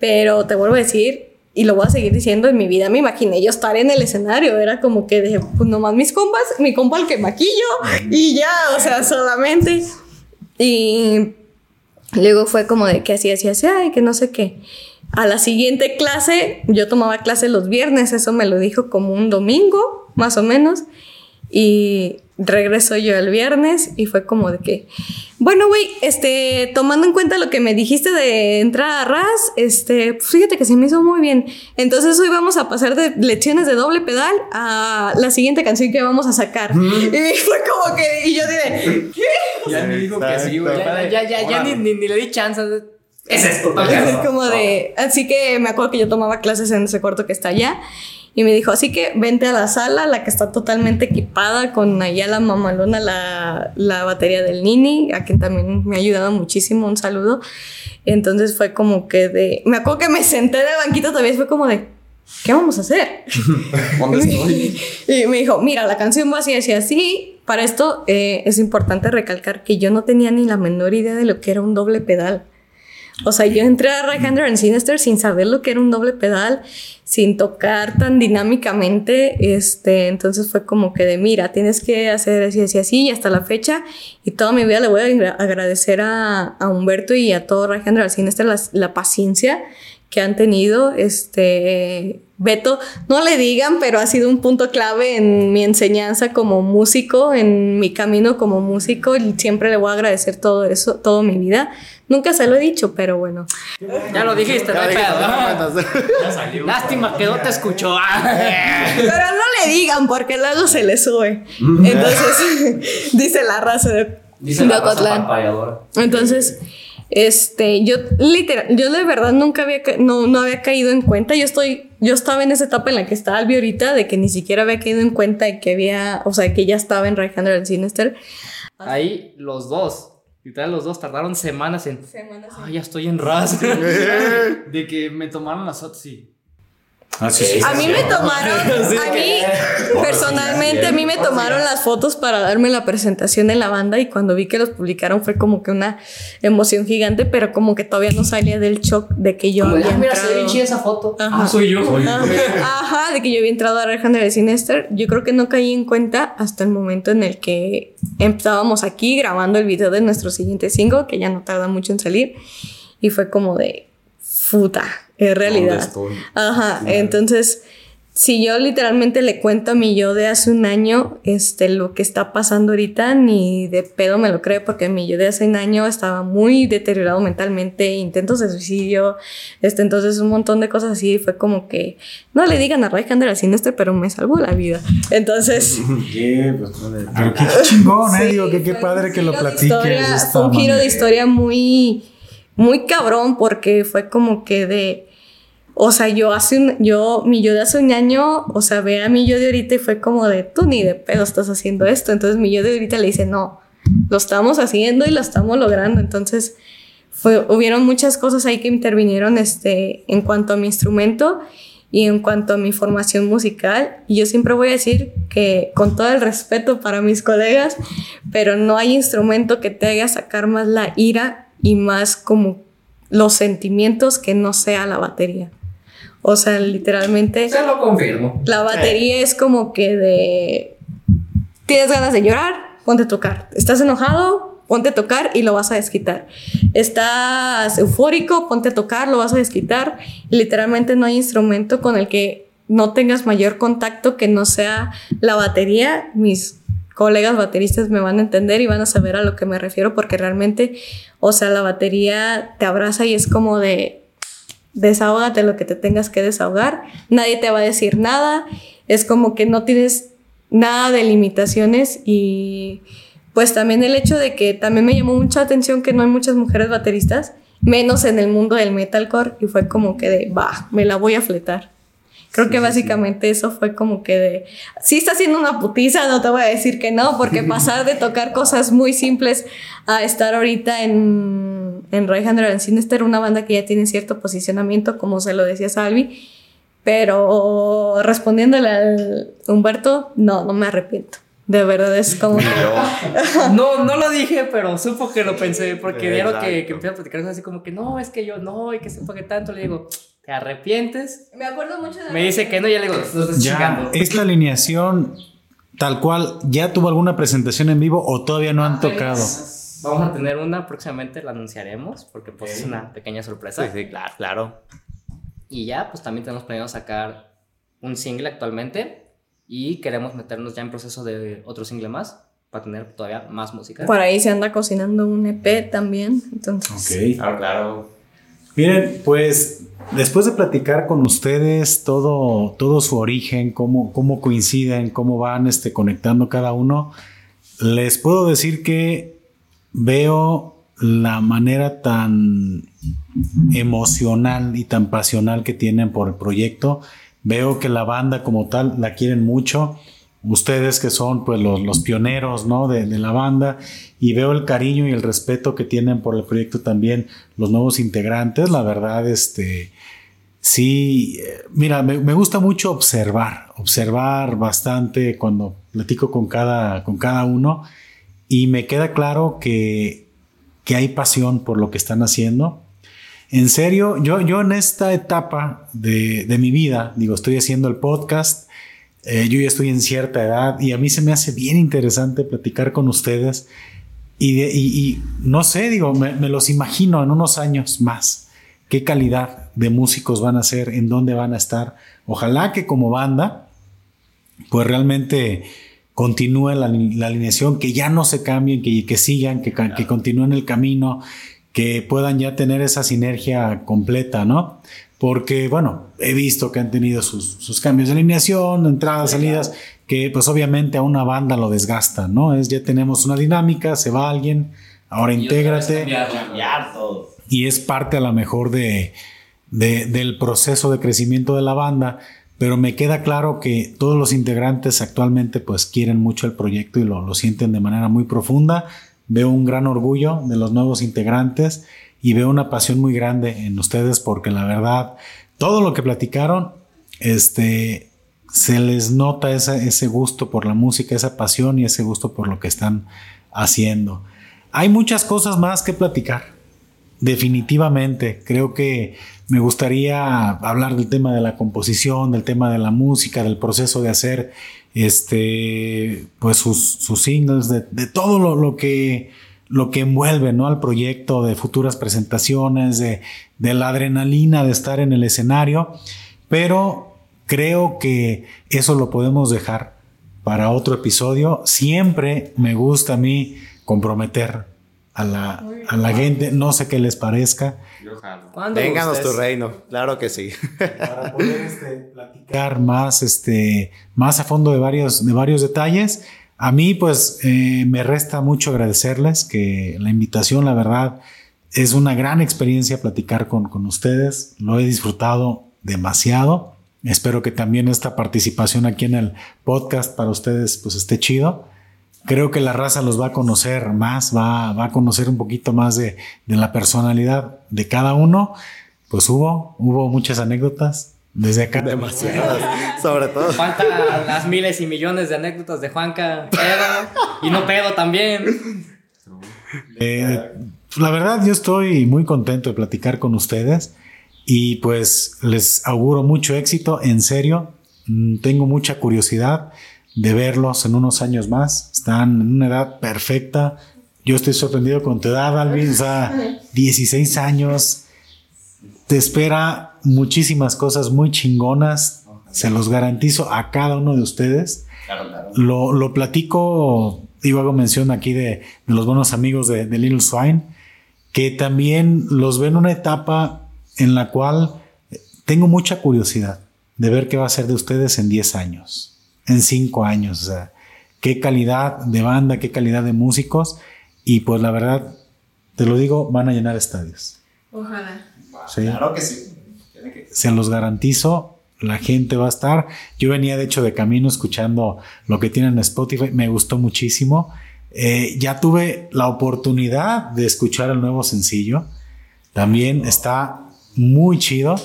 Pero te vuelvo a decir, y lo voy a seguir diciendo, en mi vida me imaginé yo estar en el escenario, era como que de, pues nomás mis compas, mi compa el que maquillo, y ya, o sea, solamente. Y luego fue como de que así, así, así, ay, que no sé qué. A la siguiente clase, yo tomaba clase los viernes, eso me lo dijo como un domingo, más o menos. Y regreso yo el viernes y fue como de que, bueno, güey, este, tomando en cuenta lo que me dijiste de entrar a RAS, este, pues fíjate que se me hizo muy bien. Entonces hoy vamos a pasar de lecciones de doble pedal a la siguiente canción que vamos a sacar. Y fue como que, y yo dije, ¿qué? Ya me dijo que sí, güey. Ya, ya, ya, ya ni, ni, ni le di chance. Es esto. Es como de, así que me acuerdo que yo tomaba clases en ese cuarto que está allá. Y me dijo, así que vente a la sala, la que está totalmente equipada con allá la mamalona, la, la batería del Nini, a quien también me ha ayudado muchísimo, un saludo. Entonces fue como que de, me acuerdo que me senté en el banquito todavía, fue como de, ¿qué vamos a hacer? *laughs* ¿Dónde estoy? *laughs* y me dijo, mira, la canción va así, así, así. Para esto eh, es importante recalcar que yo no tenía ni la menor idea de lo que era un doble pedal. O sea, yo entré a Right Hander and Sinister sin saber lo que era un doble pedal, sin tocar tan dinámicamente. Este, entonces fue como que de, mira, tienes que hacer así, así, así, y hasta la fecha. Y toda mi vida le voy a agra- agradecer a, a Humberto y a todo Right Hander and Sinister la, la paciencia que han tenido. Este, Beto, no le digan, pero ha sido un punto clave en mi enseñanza como músico, en mi camino como músico. y Siempre le voy a agradecer todo eso, toda mi vida. Nunca se lo he dicho, pero bueno. Ya lo dijiste, no hay pedo. *laughs* Lástima que no te escuchó. *laughs* Pero no le digan porque luego se le sube. Entonces, *laughs* dice la raza de, Dice la raza. Entonces, este, yo literal, yo de verdad nunca había, no, no había caído en cuenta. Yo estoy, yo estaba en esa etapa en la que está Albi ahorita, de que ni siquiera había caído en cuenta de que había, o sea, que ya estaba en Hander and Sinister. Ahí los dos, literal los dos tardaron semanas en... Semanas Ah, ya estoy en ras. *laughs* De que me tomaron las fotos, sí. Ah, sí, sí. A mí me tomaron, *laughs* a mí personalmente, a mí me tomaron las fotos para darme la presentación en la banda y cuando vi que los publicaron fue como que una emoción gigante, pero como que todavía no salía del shock de que yo Como, había ah, mira, se ve bien entrado. chida esa foto. Ajá. Ah, soy yo. Ajá, Ajá, de que yo había entrado a Hunter de Sinister. Yo creo que no caí en cuenta hasta el momento en el que estábamos aquí grabando el video de nuestro siguiente single, que ya no tarda mucho en salir. Y fue como de, puta, es realidad. estoy? Ajá, entonces, si yo literalmente le cuento a mi yo de hace un año este, lo que está pasando ahorita, ni de pedo me lo cree, porque mi yo de hace un año estaba muy deteriorado mentalmente, intentos de suicidio, este, entonces un montón de cosas así, y fue como que, no le digan a Ray Hander al Sinester, pero me salvó la vida. Entonces... *laughs* Pero qué chingón, eh. Sí, Digo, que qué padre que lo platiques. historia- Fue un giro de historia muy, muy cabrón porque fue como que de, o sea, yo hace un, yo, mi yo de hace un año, o sea, ve a mi yo de ahorita y fue como de, tú ni de pedo estás haciendo esto. Entonces mi yo de ahorita le dice, no, lo estamos haciendo y lo estamos logrando. Entonces fue, hubieron muchas cosas ahí que intervinieron este, en cuanto a mi instrumento y en cuanto a mi formación musical. Y yo siempre voy a decir que con todo el respeto para mis colegas, pero no hay instrumento que te haga sacar más la ira y más como los sentimientos que no sea la batería. O sea, literalmente... Se lo confirmo. La batería es como que de. Tienes ganas de llorar, ponte a tocar. Estás enojado, ponte a tocar y lo vas a desquitar. Estás eufórico, ponte a tocar, lo vas a desquitar. Y literalmente no hay instrumento con el que no tengas mayor contacto que no sea la batería. Mis colegas bateristas me van a entender y van a saber a lo que me refiero porque realmente, o sea, la batería te abraza y es como de desahógate lo que te tengas que desahogar, nadie te va a decir nada, es como que no tienes nada de limitaciones y pues también el hecho de que también me llamó mucha atención que no hay muchas mujeres bateristas, menos en el mundo del metalcore y fue como que de, va, me la voy a fletar. Creo que básicamente eso fue como que de, sí está haciendo una putiza, no te voy a decir que no, porque *laughs* pasar de tocar cosas muy simples a estar ahorita en, en Ray Hunter and Sinister, una banda que ya tiene cierto posicionamiento, como se lo decía Salvi, pero respondiéndole al Humberto, no, no me arrepiento. De verdad es como que... *laughs* No, no lo dije, pero supo que lo pensé, porque vieron que, que empecé a platicar cosas así como que no, es que yo no, y que sepa que tanto. Le digo, ¿te arrepientes? Me acuerdo mucho de... Me dice que no, ya le digo, lo estás Ya, chingando. esta alineación, tal cual, ¿ya tuvo alguna presentación en vivo o todavía no han tocado? Vamos a tener una, próximamente la anunciaremos, porque pues es una pequeña sorpresa. Sí, sí, claro, claro. Y ya, pues también tenemos planeado sacar un single actualmente. y queremos meternos ya en proceso de otro single más para tener todavía más música. Por ahí se anda cocinando un EP también. Entonces. Ok. Claro, claro. Miren, pues después de platicar con ustedes todo, todo su origen, cómo, cómo coinciden, cómo van este, conectando cada uno, les puedo decir que veo la manera tan emocional y tan pasional que tienen por el proyecto. Veo que la banda como tal la quieren mucho. Ustedes que son pues los, los pioneros ¿no? de, la banda y veo el cariño y el respeto que tienen por el proyecto también los nuevos integrantes. La verdad, este, sí, eh, mira, me, me gusta mucho observar, observar bastante cuando platico con cada, con cada uno y me queda claro que, que hay pasión por lo que están haciendo. En serio, yo, yo en esta etapa de, de mi vida, digo, estoy haciendo el podcast, eh, yo ya estoy en cierta edad y a mí se me hace bien interesante platicar con ustedes y, de- y- y no sé, digo, me, me los imagino en unos años más. ¿Qué calidad de músicos van a ser? ¿En dónde van a estar? Ojalá que como banda, pues realmente continúe la, la alineación, que ya no se cambien, que, que sigan, que continúen el camino, que puedan ya tener esa sinergia completa, ¿no? Porque, bueno, he visto que han tenido sus, sus cambios de alineación, entradas, salidas, que pues obviamente a una banda lo desgasta, ¿no? Es ya tenemos una dinámica, se va alguien, ahora intégrate Cambiar todo. y es parte a lo mejor de, de- del proceso de crecimiento de la banda, pero me queda claro que todos los integrantes actualmente pues quieren mucho el proyecto y lo, lo sienten de manera muy profunda. Veo un gran orgullo de los nuevos integrantes y veo una pasión muy grande en ustedes porque la verdad, todo lo que platicaron, este, se les nota ese gusto por la música, esa pasión y ese gusto por lo que están haciendo. Hay muchas cosas más que platicar. Definitivamente, creo que me gustaría hablar del tema de la composición, del tema de la música, del proceso de hacer este, pues sus, sus singles, de, de todo lo, lo que lo que envuelve ¿no? al proyecto, de futuras presentaciones, de, de la adrenalina de estar en el escenario, pero creo que eso lo podemos dejar para otro episodio. Siempre me gusta a mí comprometer a la, a la gente, no sé qué les parezca, ¿Cuándo Vénganos tu reino. Claro que sí. para poder este, platicar más, este, más a fondo de varios, de varios detalles. A mí, pues, eh, me resta mucho agradecerles que la invitación, la verdad, es una gran experiencia platicar con, con ustedes. Lo he disfrutado demasiado. Espero que también esta participación aquí en el podcast para ustedes, pues, esté chido. Creo que la raza los va a conocer más, va, va a conocer un poquito más de, de la personalidad de cada uno. Pues hubo, hubo muchas anécdotas desde acá. Demasiadas. Sobre todo. Faltan las miles y millones de anécdotas de Juanca, pedo, y no pedo también. Eh, la verdad, yo estoy muy contento de platicar con ustedes y pues les auguro mucho éxito. En serio, mm, tengo mucha curiosidad de verlos en unos años más. Están en una edad perfecta. Yo estoy sorprendido con tu edad, Alvin. O sea, 16 años. Te espera muchísimas cosas muy chingonas. Se los garantizo a cada uno de ustedes. Lo, lo platico, digo, hago mención aquí de, de los buenos amigos de, de Little Swine, que también los ven una etapa en la cual eh, tengo mucha curiosidad de ver qué va a ser de ustedes en 10 años, en 5 años, o sea, qué calidad de banda, qué calidad de músicos, y pues la verdad, te lo digo, van a llenar estadios. Ojalá. ¿sí? Claro que sí. Se los garantizo, la gente va a estar. Yo venía de hecho de camino escuchando lo que tienen en Spotify, me gustó muchísimo. Eh, ya tuve la oportunidad de escuchar el nuevo sencillo, también está muy chido.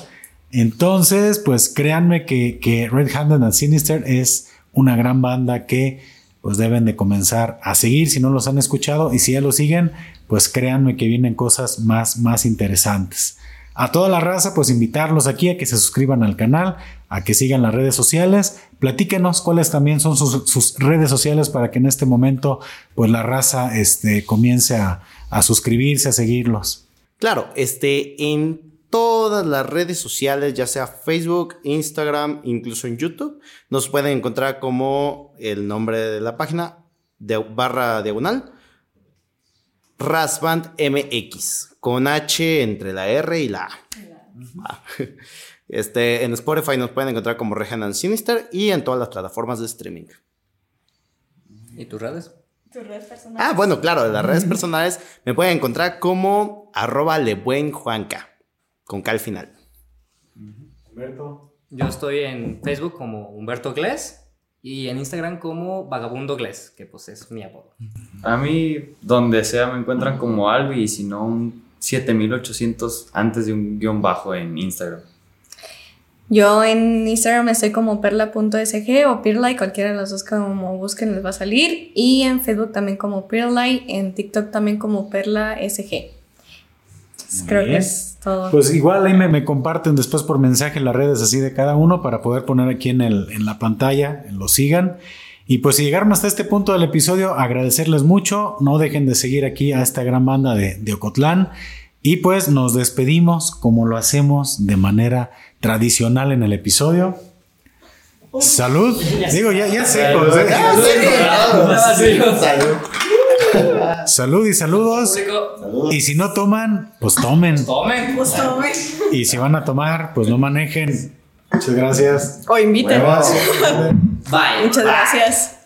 Entonces, pues créanme que, que Red Handed and Sinister es una gran banda que pues deben de comenzar a seguir si no los han escuchado y si ya lo siguen, pues créanme que vienen cosas más, más interesantes. A toda la raza, pues invitarlos aquí a que se suscriban al canal, a que sigan las redes sociales, platíquenos cuáles también son sus, redes sociales para que en este momento, pues la raza este, comience a, a suscribirse, a seguirlos. Claro, este, en todas las redes sociales, ya sea Facebook, Instagram, incluso en YouTube. Nos pueden encontrar como el nombre de la página de barra diagonal. Rasband MX, con H entre la R y la A. Ah. *laughs* Este, en Spotify nos pueden encontrar como Regenan Sinister y en todas las plataformas de streaming. ¿Y tus redes? ¿Tus redes personales? Ah, bueno, claro, las redes personales me pueden encontrar como arroba lebuenjuanca, con K al final. Humberto. Yo estoy en Facebook como Humberto Gles y en Instagram como Vagabundo Gles, que pues es mi apodo. A mí, donde sea, me encuentran como Albi y si no, un 7800 antes de un guion bajo en Instagram. Yo en Instagram estoy como perla.sg o Pirlai, cualquiera de los dos como busquen les va a salir. Y en Facebook también como Pirlai, en TikTok también como Perla SG. Creo que es todo. Pues igual ahí me, me, comparten después por mensaje las redes así de cada uno para poder poner aquí en, el, en la pantalla, lo sigan. Y pues si llegaron hasta este punto del episodio, agradecerles mucho. No dejen de seguir aquí a esta gran banda de, de Ocotlán. Y pues nos despedimos como lo hacemos de manera tradicional en el episodio. Salud. Digo, ya, ya sé. Pues, ¿eh? Salud y saludos. Y si no toman, pues tomen. Tomen. Pues tomen. Y si van a tomar, pues no manejen. Muchas gracias. O inviten. *laughs* Bye. Muchas gracias.